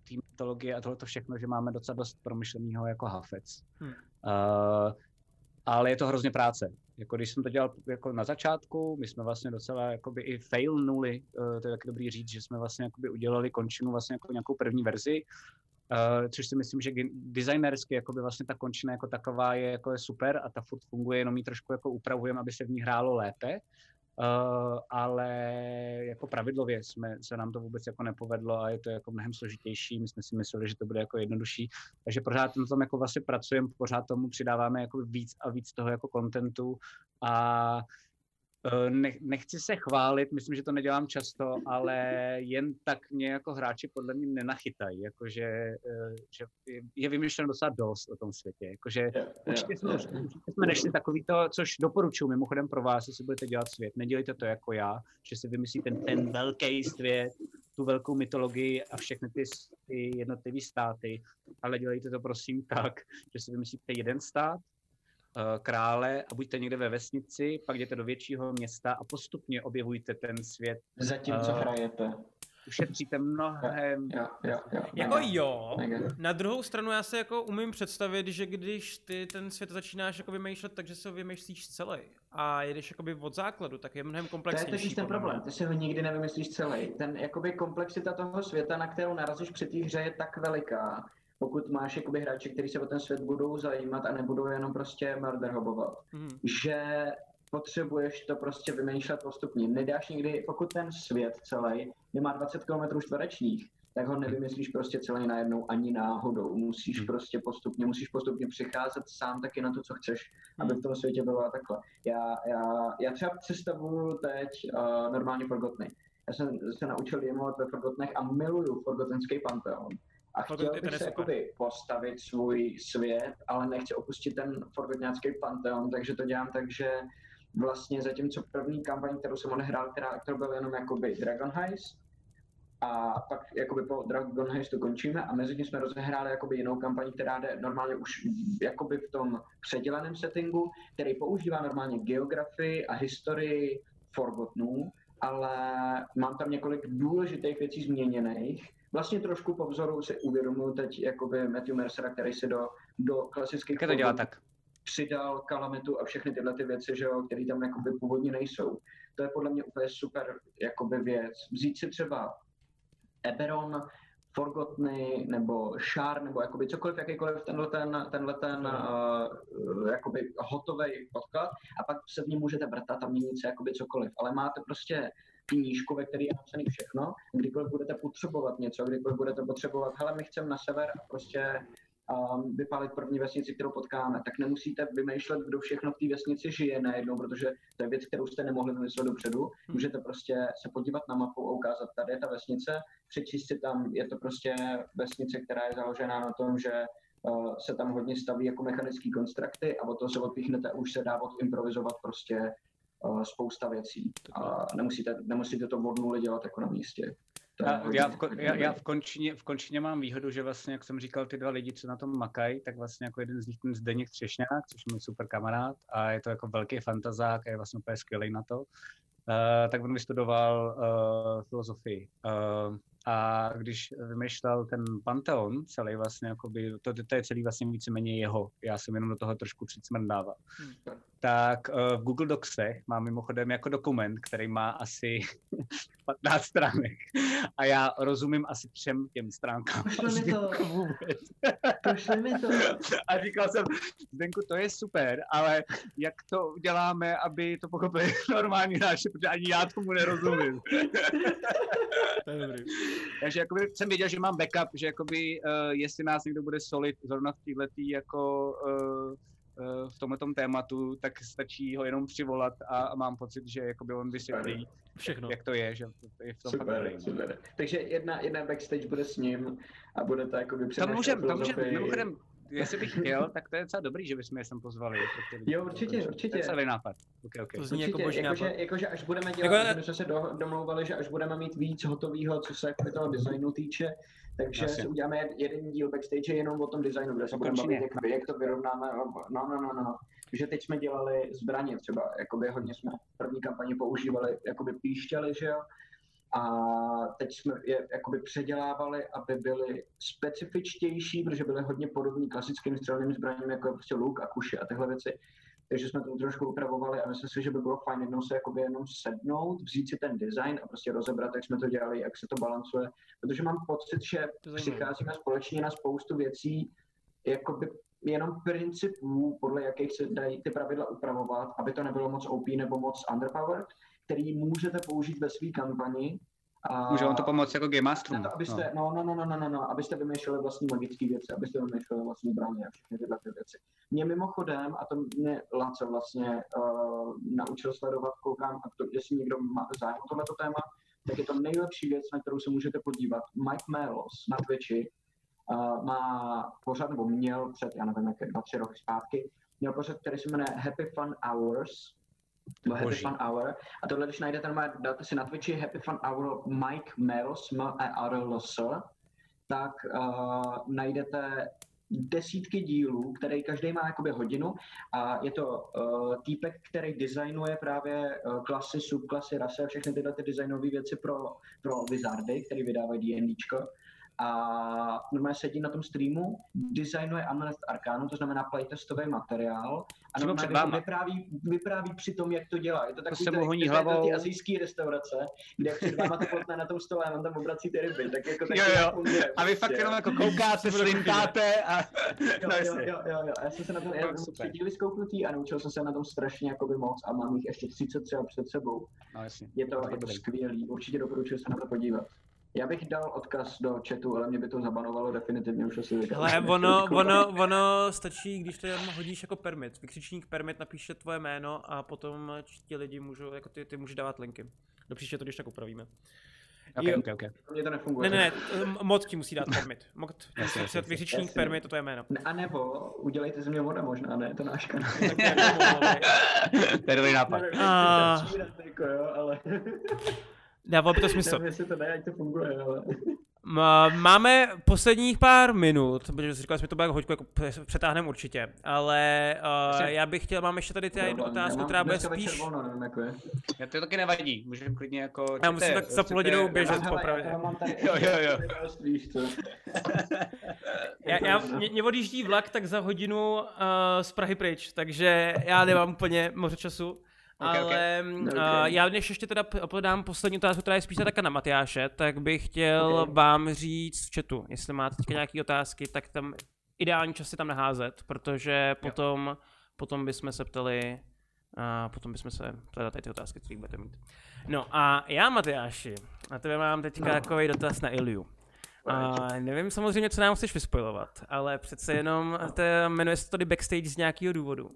té mytologie a tohle všechno, že máme docela dost promyšleného jako hafec. Hmm. Uh, ale je to hrozně práce. Jako když jsem to dělal jako na začátku, my jsme vlastně docela jakoby i failnuli, uh, to je taky dobrý říct, že jsme vlastně jakoby udělali končinu vlastně jako nějakou první verzi, Uh, což si myslím, že designersky jakoby vlastně ta končina jako taková je, jako je super a ta furt funguje, jenom ji trošku jako upravujeme, aby se v ní hrálo lépe. Uh, ale jako pravidlově jsme, se nám to vůbec jako nepovedlo a je to jako mnohem složitější. My jsme si mysleli, že to bude jako jednodušší. Takže pořád na tom jako vlastně pracujeme, pořád tomu přidáváme jako víc a víc toho jako kontentu a Eh, nechci se chválit, myslím, že to nedělám často, ale jen tak mě jako hráči podle mě nenachytají, jakože eh, že je vymyšleno docela dost o tom světě, jakože určitě jsme, určitě jsme nešli takový to, což doporučuji. Mimochodem pro vás, jestli budete dělat svět, nedělejte to jako já, že si vymyslíte ten, ten velký svět, tu velkou mytologii a všechny ty, ty jednotlivé státy, ale dělejte to prosím tak, že si vymyslíte jeden stát, Eh, krále a buďte někde ve vesnici, pak jděte do většího města a postupně objevujte ten svět. Zatímco uh, hrajete. Ušetříte mnohem. Jo, jo, jo, jako jo, na druhou stranu já se jako umím představit, že když ty ten svět začínáš jako vymýšlet, takže se ho vymýšlíš celý a jedeš jakoby od základu, tak je mnohem komplexnější. To je totiž ten problém, ty si ho nikdy nevymyslíš celý. Ten jakoby komplexita toho světa, na kterou narazíš při té hře, je tak veliká, pokud máš jakoby hráče, kteří se o ten svět budou zajímat a nebudou jenom prostě murder hobovat, mm. že potřebuješ to prostě vymýšlet postupně. Nedáš někdy, pokud ten svět celý nemá 20 km čtverečních, tak ho nevymyslíš prostě celý najednou ani náhodou. Musíš hmm. prostě postupně, musíš postupně přicházet sám taky na to, co chceš, aby v tom světě bylo a takhle. Já, já, já třeba představuju teď uh, normálně Forgotny. Já jsem se naučil jemovat ve Forgotnech a miluju Forgotenský panteon. A chtěl bych se jakoby postavit svůj svět, ale nechci opustit ten forgodňácký panteon, takže to dělám tak, že vlastně zatímco první kampaň, kterou jsem odehrál, která, kterou byl jenom jakoby Dragon Heist, a pak jakoby po Dragon Heistu končíme a mezi tím jsme rozehráli jakoby jinou kampaň, která jde normálně už jakoby v tom předělaném settingu, který používá normálně geografii a historii Forgotnů, ale mám tam několik důležitých věcí změněných, vlastně trošku po vzoru si uvědomuji teď jakoby Matthew Mercera, který si do, do klasických to dělá tak? přidal kalamitu a všechny tyhle ty věci, že jo, které tam jakoby původně nejsou. To je podle mě úplně super jakoby věc. Vzít si třeba Eberon, Forgotny nebo Shar nebo jakoby cokoliv, jakýkoliv tenhle ten, tenhle ten uh, jakoby hotový podklad a pak se v něm můžete vrtat a měnit se jakoby cokoliv. Ale máte prostě knížku, ve které je napsané všechno. Kdykoliv budete potřebovat něco, kdykoliv budete potřebovat, hele, my chceme na sever a prostě um, vypálit první vesnici, kterou potkáme, tak nemusíte vymýšlet, kdo všechno v té vesnici žije najednou, protože to je věc, kterou jste nemohli vymyslet dopředu. Hmm. Můžete prostě se podívat na mapu a ukázat, tady je ta vesnice, přečíst si tam, je to prostě vesnice, která je založená na tom, že uh, se tam hodně staví jako mechanické konstrukty a od toho se odpíchnete a už se dá improvizovat prostě spousta věcí. A nemusíte, nemusíte to od nuly dělat jako na místě. Já, já, v, já, já v, končině, v končině mám výhodu, že vlastně, jak jsem říkal, ty dva lidi, co na tom makají, tak vlastně jako jeden z nich ten Zdeněk Třešňák, což je můj super kamarád a je to jako velký fantazák a je vlastně úplně skvělý na to. Uh, tak on vystudoval uh, filozofii. Uh, a když vymýšlel ten Pantheon, celý vlastně, jakoby, to, to je celý vlastně víceméně jeho, já jsem jenom do toho trošku přicmrdával. Hmm. Tak uh, v Google Docsech mám mimochodem jako dokument, který má asi 15 stránek. A já rozumím asi třem těm stránkám. Pošli mi to. Pošli mi to. A říkal jsem, Zdenku, to je super, ale jak to uděláme, aby to pochopili normální hráči, protože ani já tomu nerozumím. to je dobrý. Takže jakoby jsem věděl, že mám backup, že jakoby, uh, jestli nás někdo bude solit zrovna v této jako uh, v tomto tématu, tak stačí ho jenom přivolat a, a mám pocit, že jakoby on vysvětlí všechno, jak to je, že je v tom super, fakt super. Takže jedna, jedna backstage bude s ním a bude to jakoby Tam můžem, tam můžem, mimochodem, jestli bych chtěl, tak to je docela dobrý, že bychom je sem pozvali. Jo, určitě, určitě. To je celý nápad. Okay, okay. To zní určitě, jako boží jakože, nápad. Jakože až budeme dělat, jako... my jsme se do, domlouvali, že až budeme mít víc hotového, co se jako toho designu týče, takže Jasně. si uděláme jeden díl backstage jenom o tom designu, kde se budeme bavit, jak, jak to vyrovnáme. No, no, no, no. Takže teď jsme dělali zbraně třeba, jakoby hodně jsme v první kampani používali, jakoby píšťali, že jo, a teď jsme je jakoby předělávali, aby byly specifičtější, protože byly hodně podobné klasickým střelným zbraním, jako je prostě luk a kuše a tyhle věci. takže jsme to trošku upravovali a myslím si, že by bylo fajn jednou se jakoby jenom sednout, vzít si ten design a prostě rozebrat, jak jsme to dělali, jak se to balancuje, protože mám pocit, že přicházíme společně na spoustu věcí, jakoby jenom principů, podle jakých se dají ty pravidla upravovat, aby to nebylo moc OP nebo moc underpowered, který můžete použít ve své kampani, a Může vám to pomoct jako Game Master. To, abyste, no. No, no, no, no, no, no, abyste vymýšleli vlastní magické věci, abyste vymýšleli vlastní zbraně a všechny tyhle ty věci. Mě mimochodem, a to mě Laco vlastně uh, naučil sledovat, koukám, a to, jestli někdo má zájem o tohleto téma, tak je to nejlepší věc, na kterou se můžete podívat. Mike Melos na Twitchi uh, má pořád, nebo měl před, já nevím, jaké dva, tři roky zpátky, měl pořád, který se jmenuje Happy Fun Hours, nebo Happy Fun Hour. A tohle, když najdete, dáte si na Twitchi Happy Fun Hour Mike Meros, m e r l s tak uh, najdete desítky dílů, který každý má jakoby hodinu. A je to uh, týpek, který designuje právě uh, klasy, subklasy, rasy a všechny tyhle ty designové věci pro, pro wizardy, který vydávají D&Dčko a normálně sedí na tom streamu, designuje Amulet Arcanum, to znamená playtestový materiál a normálně vypráví, vypráví při tom, jak to dělá. Je to takový to, to honí hlavou. ty azijský restaurace, kde před váma to potne na tom stole a on tam obrací ty ryby, tak jako tak jo, jo. Funguje, a vy fakt prostě. jenom jako koukáte, slintáte a... Jo, no, jo, jo, jo, jo, já jsem se na tom, já jsem zkouknutý a naučil jsem se na tom strašně jakoby moc a mám jich ještě 30 třeba před sebou. No, jasně. Je to, je to skvělý, určitě doporučuji se na to podívat. Já bych dal odkaz do chatu, ale mě by to zabanovalo definitivně už asi. Ale ono, ono, ono stačí, když to jenom hodíš jako permit. Vykřičník permit napíše tvoje jméno a potom ti lidi můžou, jako ty, ty můžeš dávat linky. Do příště to když tak upravíme. Okay, okay, okay. Mně to nefunguje. Ne, ne, ne, mod ti musí dát permit. Mod musí před vyřičník permit, to je jméno. A nebo udělejte z mě voda možná, ne, to náš kanál. to je dobrý nápad. Dávalo by to smysl. Nevím, jestli to ne, jak to funguje, ale... Máme posledních pár minut, protože jsi říkal, že jsme to bude hoďku, jako přetáhneme určitě, ale uh, já bych chtěl, mám ještě tady ty jednu otázku, která bude spíš... Volno, nevím, jako je. Já to taky nevadí, můžeme klidně jako... Já musím tak za půl hodinou běžet popravdě. Jo, jo, jo. já, já, mě, mě odjíždí vlak tak za hodinu uh, z Prahy pryč, takže já nemám úplně moře času. Okay, ale okay. Uh, já než ještě teda podám poslední otázku, která je spíš taka na Matyáše, tak bych chtěl okay. vám říct v chatu, jestli máte teďka nějaké otázky, tak tam ideální čas si tam naházet, protože potom, jo. potom bychom se ptali, a potom bychom se ptali tady ty otázky, které budete mít. No a já, Matyáši, na tebe mám teďka no. takový dotaz na Iliu. A nevím samozřejmě, co nám chceš vyspojovat, ale přece jenom to jmenuje se to tady backstage z nějakého důvodu.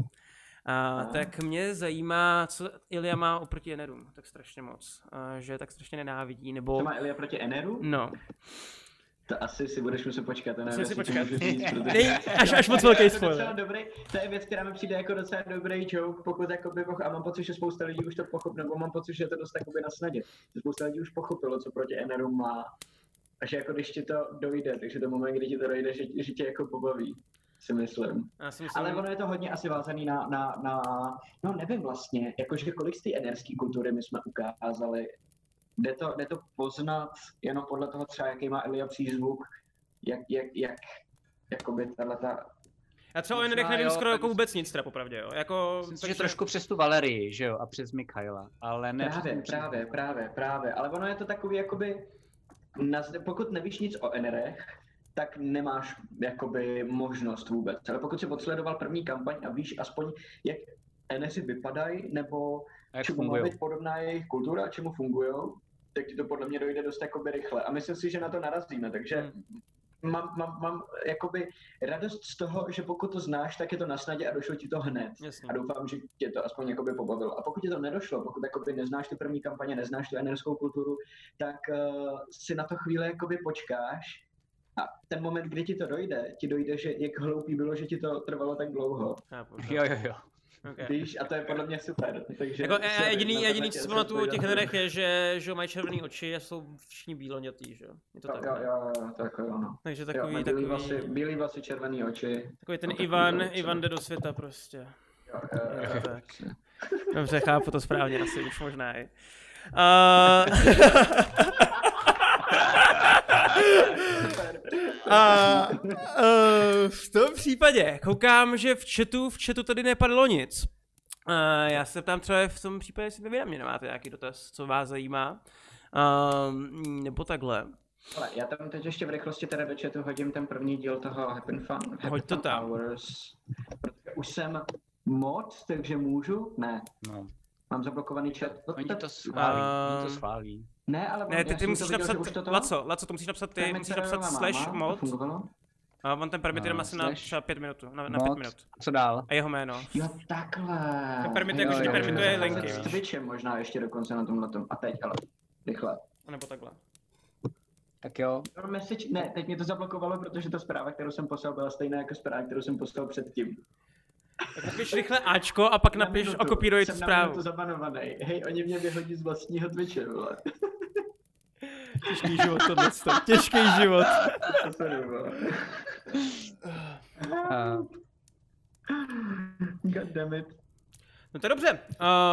A, tak mě zajímá, co Ilia má oproti Eneru, tak strašně moc, a, že tak strašně nenávidí, nebo... Co má Ilia proti Eneru? No. To asi si budeš muset počkat, to nevím, si počkat. Říct, protože... až, až moc velký spoiler. Dobrý, to je věc, která mi přijde jako docela dobrý joke, pokud jakoby, a mám pocit, že spousta lidí už to pochopilo, nebo mám pocit, že je to dost jakoby na snadě. Že spousta lidí už pochopilo, co proti Eneru má. Takže jako když ti to dojde, takže to moment, kdy ti to dojde, že, že tě jako pobaví si myslím. Já si myslím. Ale ono je to hodně asi vázaný na, na, na no nevím vlastně, jakože kolik z té enerské kultury my jsme ukázali. Jde to, jde to poznat jenom podle toho třeba, jaký má Elia přízvuk, jak, jak, jak jakoby tahle ta já třeba o Enerech nevím jo, skoro jako vůbec nic, teda popravdě, jo. Jako, Myslím, takže... že trošku přes tu Valerii, že jo, a přes Mikhaila, ale ne Právě, právě, právě, právě, ale ono je to takový, jakoby, pokud nevíš nic o Enerech, tak nemáš jakoby možnost vůbec. Ale pokud si odsledoval první kampaň a víš aspoň, jak NSy vypadají, nebo jak čemu má být podobná jejich kultura a čemu fungují, tak ti to podle mě dojde dost jakoby rychle. A myslím si, že na to narazíme, takže hmm. mám, mám, mám jakoby radost z toho, že pokud to znáš, tak je to na snadě a došlo ti to hned. Jasně. A doufám, že tě to aspoň jakoby pobavilo. A pokud ti to nedošlo, pokud jakoby neznáš ty první kampaně, neznáš tu enerskou kulturu, tak uh, si na to chvíli jakoby počkáš a ten moment, kdy ti to dojde, ti dojde, že jak hloupý bylo, že ti to trvalo tak dlouho. Jo, jo, jo. Okay. Víš, a to je podle mě super. Takže jako, e, jediný, jediný, co si pamatuju o těch herech je, že, že mají červené oči a jsou všichni bíloňatý, že Je to tak, jo, jo, jo, to jako ono. Takže takový, jo, takový... Vlasy, bílý vlasy, červený oči. Takový ten no, Ivan, Ivan jde do světa prostě. Jo, jo, jo, jo, tak. Dobře, chápu to správně asi, už možná i. Uh... A uh, v tom případě koukám, že v chatu, v chatu tady nepadlo nic. Uh, já se ptám třeba v tom případě, jestli vy na mě nemáte nějaký dotaz, co vás zajímá. Um, nebo takhle. Ale já tam teď ještě v rychlosti teda do chatu hodím ten první díl toho Happy Fun, Happy Hoď to Fun tam. Hours, protože už jsem mod, takže můžu? Ne, No. mám zablokovaný chat. No, Oni to schválí, oni to schválí. Ne, ale Ne, ty, ty to musíš viděl, že napsat, už to to- Laco, Laco, to musíš napsat ty, musíš napsat slash mod. A on ten permit jenom A, asi na slash třeba pět minut, na, na pět minut. Co dál? A jeho jméno. Jo, takhle. To permit- jakože jo, ti jo, permituje jo, linky, S. Twitchem možná ještě dokonce na tomhle tom. A teď, ale rychle. A nebo takhle. Tak jo. Your Message, ne, teď mě to zablokovalo, protože ta zpráva, kterou jsem poslal, byla stejná jako zpráva, kterou jsem poslal předtím. Tak napiš rychle Ačko a pak Na napiš minutu. a kopíruj tu Jsem na zprávu. minutu zabanovaný. Hej, oni mě vyhodí z vlastního Twitche, vole. Těžký život tohle. Těžký život. God damn it. No to je dobře. Uh,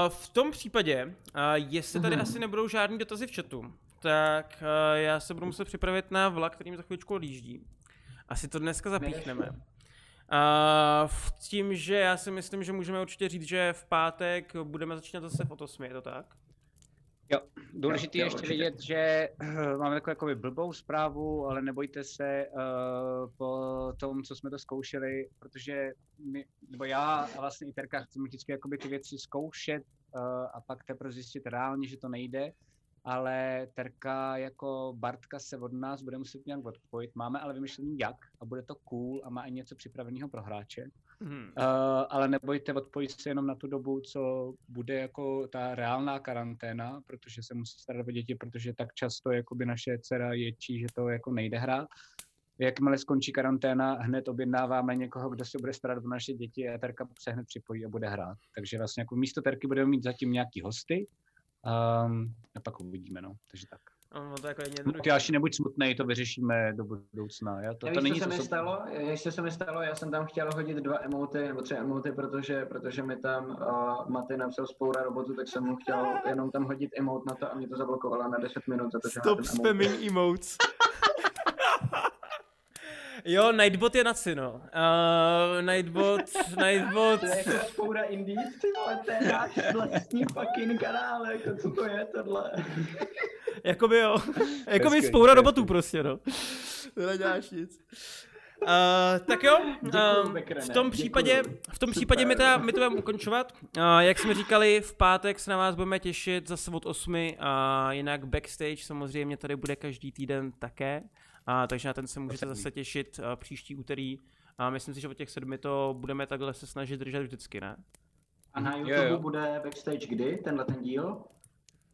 v tom případě, uh, jestli tady Mhm. asi nebudou žádný dotazy v chatu, tak uh, já se budu muset připravit na vlak, kterým za chvíličku odjíždí. Asi to dneska zapíchneme. Uh, v tím, že já si myslím, že můžeme určitě říct, že v pátek budeme začínat zase v 8, je to tak? Jo, důležité je ještě určitě. vědět, že eh, máme takovou jakoby blbou zprávu, ale nebojte se uh, po tom, co jsme to zkoušeli, protože my, nebo já a vlastně i Terka chceme vždycky jakoby ty věci zkoušet uh, a pak teprve zjistit reálně, že to nejde, ale Terka jako Bartka se od nás bude muset nějak odpojit, máme ale vymyšlený jak a bude to cool a má i něco připraveného pro hráče. Hmm. Uh, ale nebojte odpojit se jenom na tu dobu, co bude jako ta reálná karanténa, protože se musí starat o děti, protože tak často jakoby naše dcera ječí, že to jako nejde hrát. Jakmile skončí karanténa, hned objednáváme někoho, kdo se bude starat o naše děti a Terka se hned připojí a bude hrát. Takže vlastně jako místo Terky budeme mít zatím nějaký hosty um, pak uvidíme, no. Takže tak. No, to je jako jednoduché. až nebuď smutnej, to vyřešíme do budoucna. Já, to, to Víš, není co se mi stalo? Ještě se mi stalo, já jsem tam chtěl hodit dva emoty, nebo tři emoty, protože, protože mi tam uh, Maty napsal spoura robotu, tak jsem mu chtěl jenom tam hodit emot na to a mě to zablokovalo na 10 minut, za to, Stop spamming emotes. jo, Nightbot je naci, no. Uh, Nightbot, Nightbot. To je jako spoura Indeed, ty vole, to je náš vlastní fucking kanál, jako co to je tohle? Jakoby jo. Jakoby spoura robotů prostě, no. To neděláš nic. Uh, tak jo, uh, v tom případě, v tom případě my, teda, my to budeme ukončovat. Uh, jak jsme říkali, v pátek se na vás budeme těšit zase od 8 a jinak backstage samozřejmě tady bude každý týden také. A takže na ten se můžete zase těšit uh, příští úterý. A myslím si, že od těch sedmi to budeme takhle se snažit držet vždycky, ne? A na Jo, YouTube jo. bude backstage kdy, tenhle ten díl?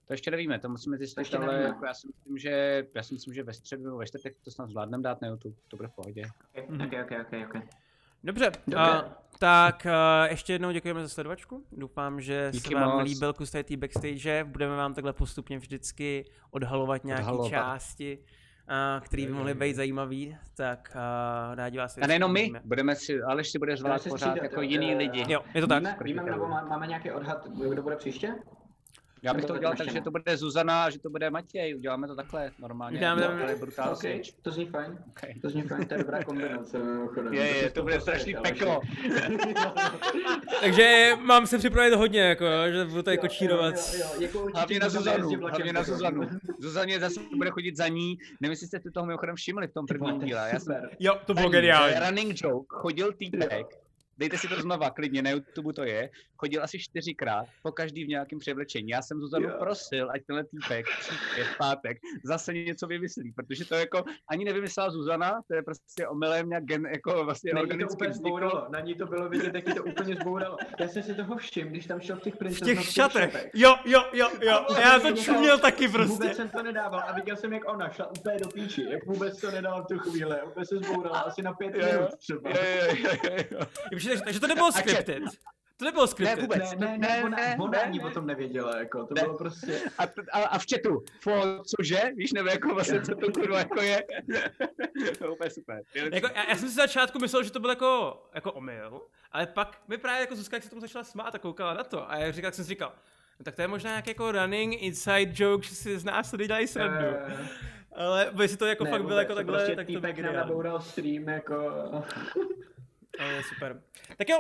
To ještě nevíme, to musíme zjistit, ale nevíme. jako já si myslím, že já si myslím, že ve středu nebo ve čtvrtek to snad zvládneme dát na YouTube, to bude v pohodě. Ok, ok, ok, ok, ok. Dobře, Dobře. Uh, tak uh, ještě jednou děkujeme za sledovačku. Doufám, že Díky se vám moc. líbil kus té backstage. Budeme vám takhle postupně vždycky odhalovat nějaké části, které by mohly být zajímavé. Tak uh, rádi vás A nejenom my, budeme si, ale si bude zvát pořád střídat, jako jo, jiný jo. lidi. Jo, je to tak. Víme, víme, nebo má- máme nějaký odhad, kdo bude příště? Já bych to udělal tak, že to bude Zuzana a že to bude Matěj, uděláme to takhle normálně. Uděláme to to- bude brutál OK, stage. to zní fajn. Okay. To zní fajn, to je dobrá kombinace. Je, je, to bude strašný peklo. Takže mám se připravit hodně, jako, že budu tady kočírovat. jako Hlavně na Zuzanu, hlavně na. Zuzanu. Zuzaně zase bude chodit za ní, nevím, jestli jste si toho mimochodem všimli v tom prvním to je díle. Já jsem. Jo, to bylo je geniální. running joke, chodil týpek, dejte si to znova klidně, na YouTube to je, chodil asi čtyřikrát, po každý v nějakém převlečení. Já jsem Zuzanu Jo. prosil, ať tenhle týpek přijde v pátek zase něco vymyslí, protože to jako ani nevymyslela Zuzana, to je prostě omylem nějak gen, jako vlastně Na ní to úplně vzniklo. zbouralo, na ní to bylo vidět, jak to úplně zbouralo. Já jsem si toho všiml, když tam šel v těch V princeznovských těch šatech. Jo, jo, jo, jo. A Já to čuměl taky Vůbec prostě. jsem to nedával a viděl jsem, jak ona šla úplně do píči, jak vůbec to nedala v tu chvíli, úplně se zbourala asi na pět minut třeba. Jo, jo, jo, jo, jo. Takže, takže to nebylo scripted. To nebylo scripted. vůbec. Ne, ne, ne, Ne, ona, ne, ona ne, ani ne. o tom nevěděla, jako, to Ne. bylo prostě... A, a, a v chatu, fo, cože, víš, nebo jako vlastně, co to kurva jako je. to je úplně super. Jako, já, já jsem si z začátku myslel, že to byl jako, jako omyl, ale pak mi právě jako Zuzka, jak se tomu začala smát a koukala na to. A já říkal, jak jsem si říkal, no tak to je možná nějaký jako running inside joke, že si z nás tady dělají srandu. Eh, Ale jestli to jako ne, fakt bylo jako to takhle, prostě tak to bylo týpek nám naboural stream, jako... Ale je super. Tak jo,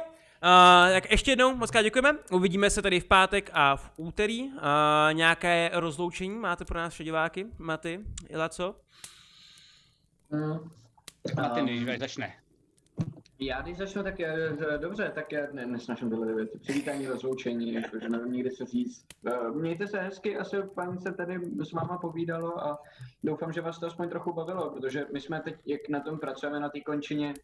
tak ještě jednou moc krát děkujeme. Uvidíme se tady v pátek a v úterý. Uh, nějaké rozloučení máte pro nás diváky? Maty, Ila, co? Mm. Maty, než začne. Já když začnu, tak je, dobře, tak já ne, nesnažím tyhle věci. Přivítání, rozloučení, jakože nevím nikdy se říct. Eh, mějte se hezky, asi paní se tady s váma povídalo a doufám, že vás to aspoň trochu bavilo, protože my jsme teď, jak na tom pracujeme, na té končině,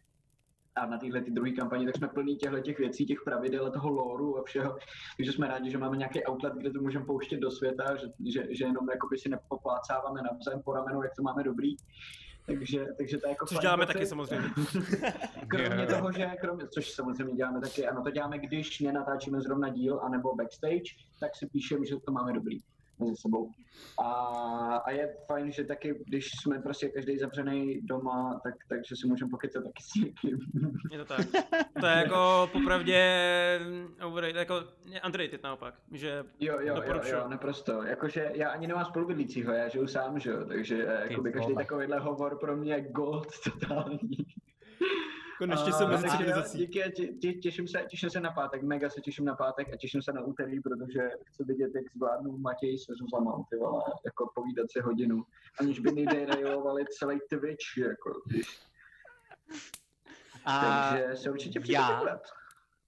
a na téhle ty druhé kampani, tak jsme plní těchto těch věcí, těch pravidel a toho lóru a všeho. Takže jsme rádi, že máme nějaký outlet, kde to můžeme pouštět do světa, že, že, že jenom jakoby si nepoplácáváme navzájem po ramenu, jak to máme dobrý. Takže, takže to je jako Což děláme taky samozřejmě. kromě toho, že kromě, což samozřejmě děláme taky, ano, to děláme, když nenatáčíme zrovna díl anebo backstage, tak si píšeme, že to máme dobrý mezi sebou. A, a je fajn, že taky, když jsme prostě každý zavřený doma, tak, takže si můžeme pokycat taky s někým. Je to tak. To je jako popravdě overrated, jako underrated naopak, že Jo, jo, jo, jo, naprosto. Jakože já ani nemám spolubydlícího, já žiju sám, že jo, takže jakoby každý takovýhle hovor pro mě je gold totální. Konečně jsem mezi civilizací. Díky, tě, těším, se, těším se na pátek, mega se těším na pátek a těším se na úterý, protože chci vidět, jak zvládnu Matěj se Zuzama, ty vole, jako povídat si hodinu, aniž by nejdejrejovali celý Twitch, jako. A Takže se určitě já,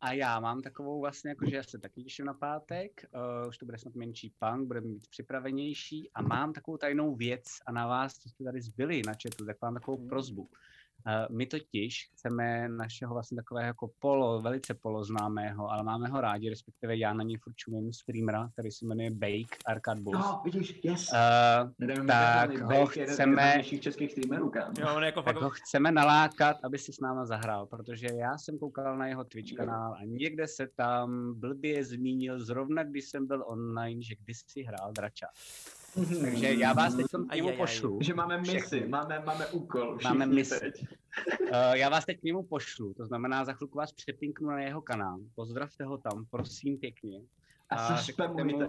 a já mám takovou vlastně, jako, že já se taky těším na pátek, uh, už to bude snad menší punk, budeme mít připravenější a mám takovou tajnou věc a na vás, co jste tady zbyli na chatu, tak mám takovou prozbu. My totiž chceme našeho vlastně takového jako polo, velice poloznámého, ale máme ho rádi, respektive já na něj furt čumím streamera, který se jmenuje Bake Arcade Bulls. No, vidíš, yes. Uh, tak ho chceme... českých streamerů, kam. Jo, on jako tak ho chceme nalákat, aby si s náma zahrál, protože já jsem koukal na jeho Twitch kanál a někde se tam blbě zmínil, zrovna když jsem byl online, že kdysi hrál Drača. Takže já vás teď k němu pošlu. Že máme misi, máme, máme úkol. Máme misi. Teď. Uh, já vás teď k němu pošlu, to znamená, za chvilku vás přepinknu na jeho kanál. Pozdravte ho tam, prosím pěkně. A, a řekněte mu,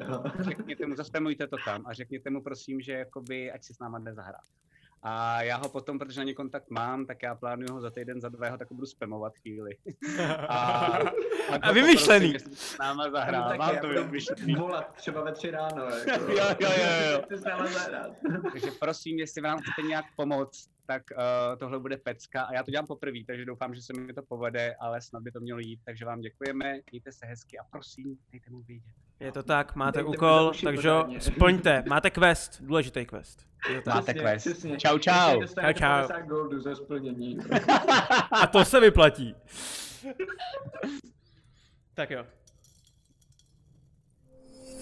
řekněte mu, zaspamujte to tam a řekněte mu prosím, že jakoby, ať si s náma jde zahrát. A já ho potom, protože na ně kontakt mám, tak já plánuju ho za týden, za dva, tak budu spamovat chvíli. A, a vymyšlený. Prosím, s náma zahrál, no, mám to vymyšlený. Volat třeba ve tři ráno. Jako, jo, jo, jo, jo. Takže prosím, jestli vám chcete nějak pomoct, tak uh, tohle bude pecka a já to dělám poprvé, takže doufám, že se mi to povede, ale snad by to mělo jít, takže vám děkujeme, mějte se hezky a prosím, dejte mu vědět. Je to tak, máte Dejte úkol, takže splňte, máte quest, důležitý quest. Máte quest. Přesně. Čau, čau. Čau, čau. A to se vyplatí. tak jo.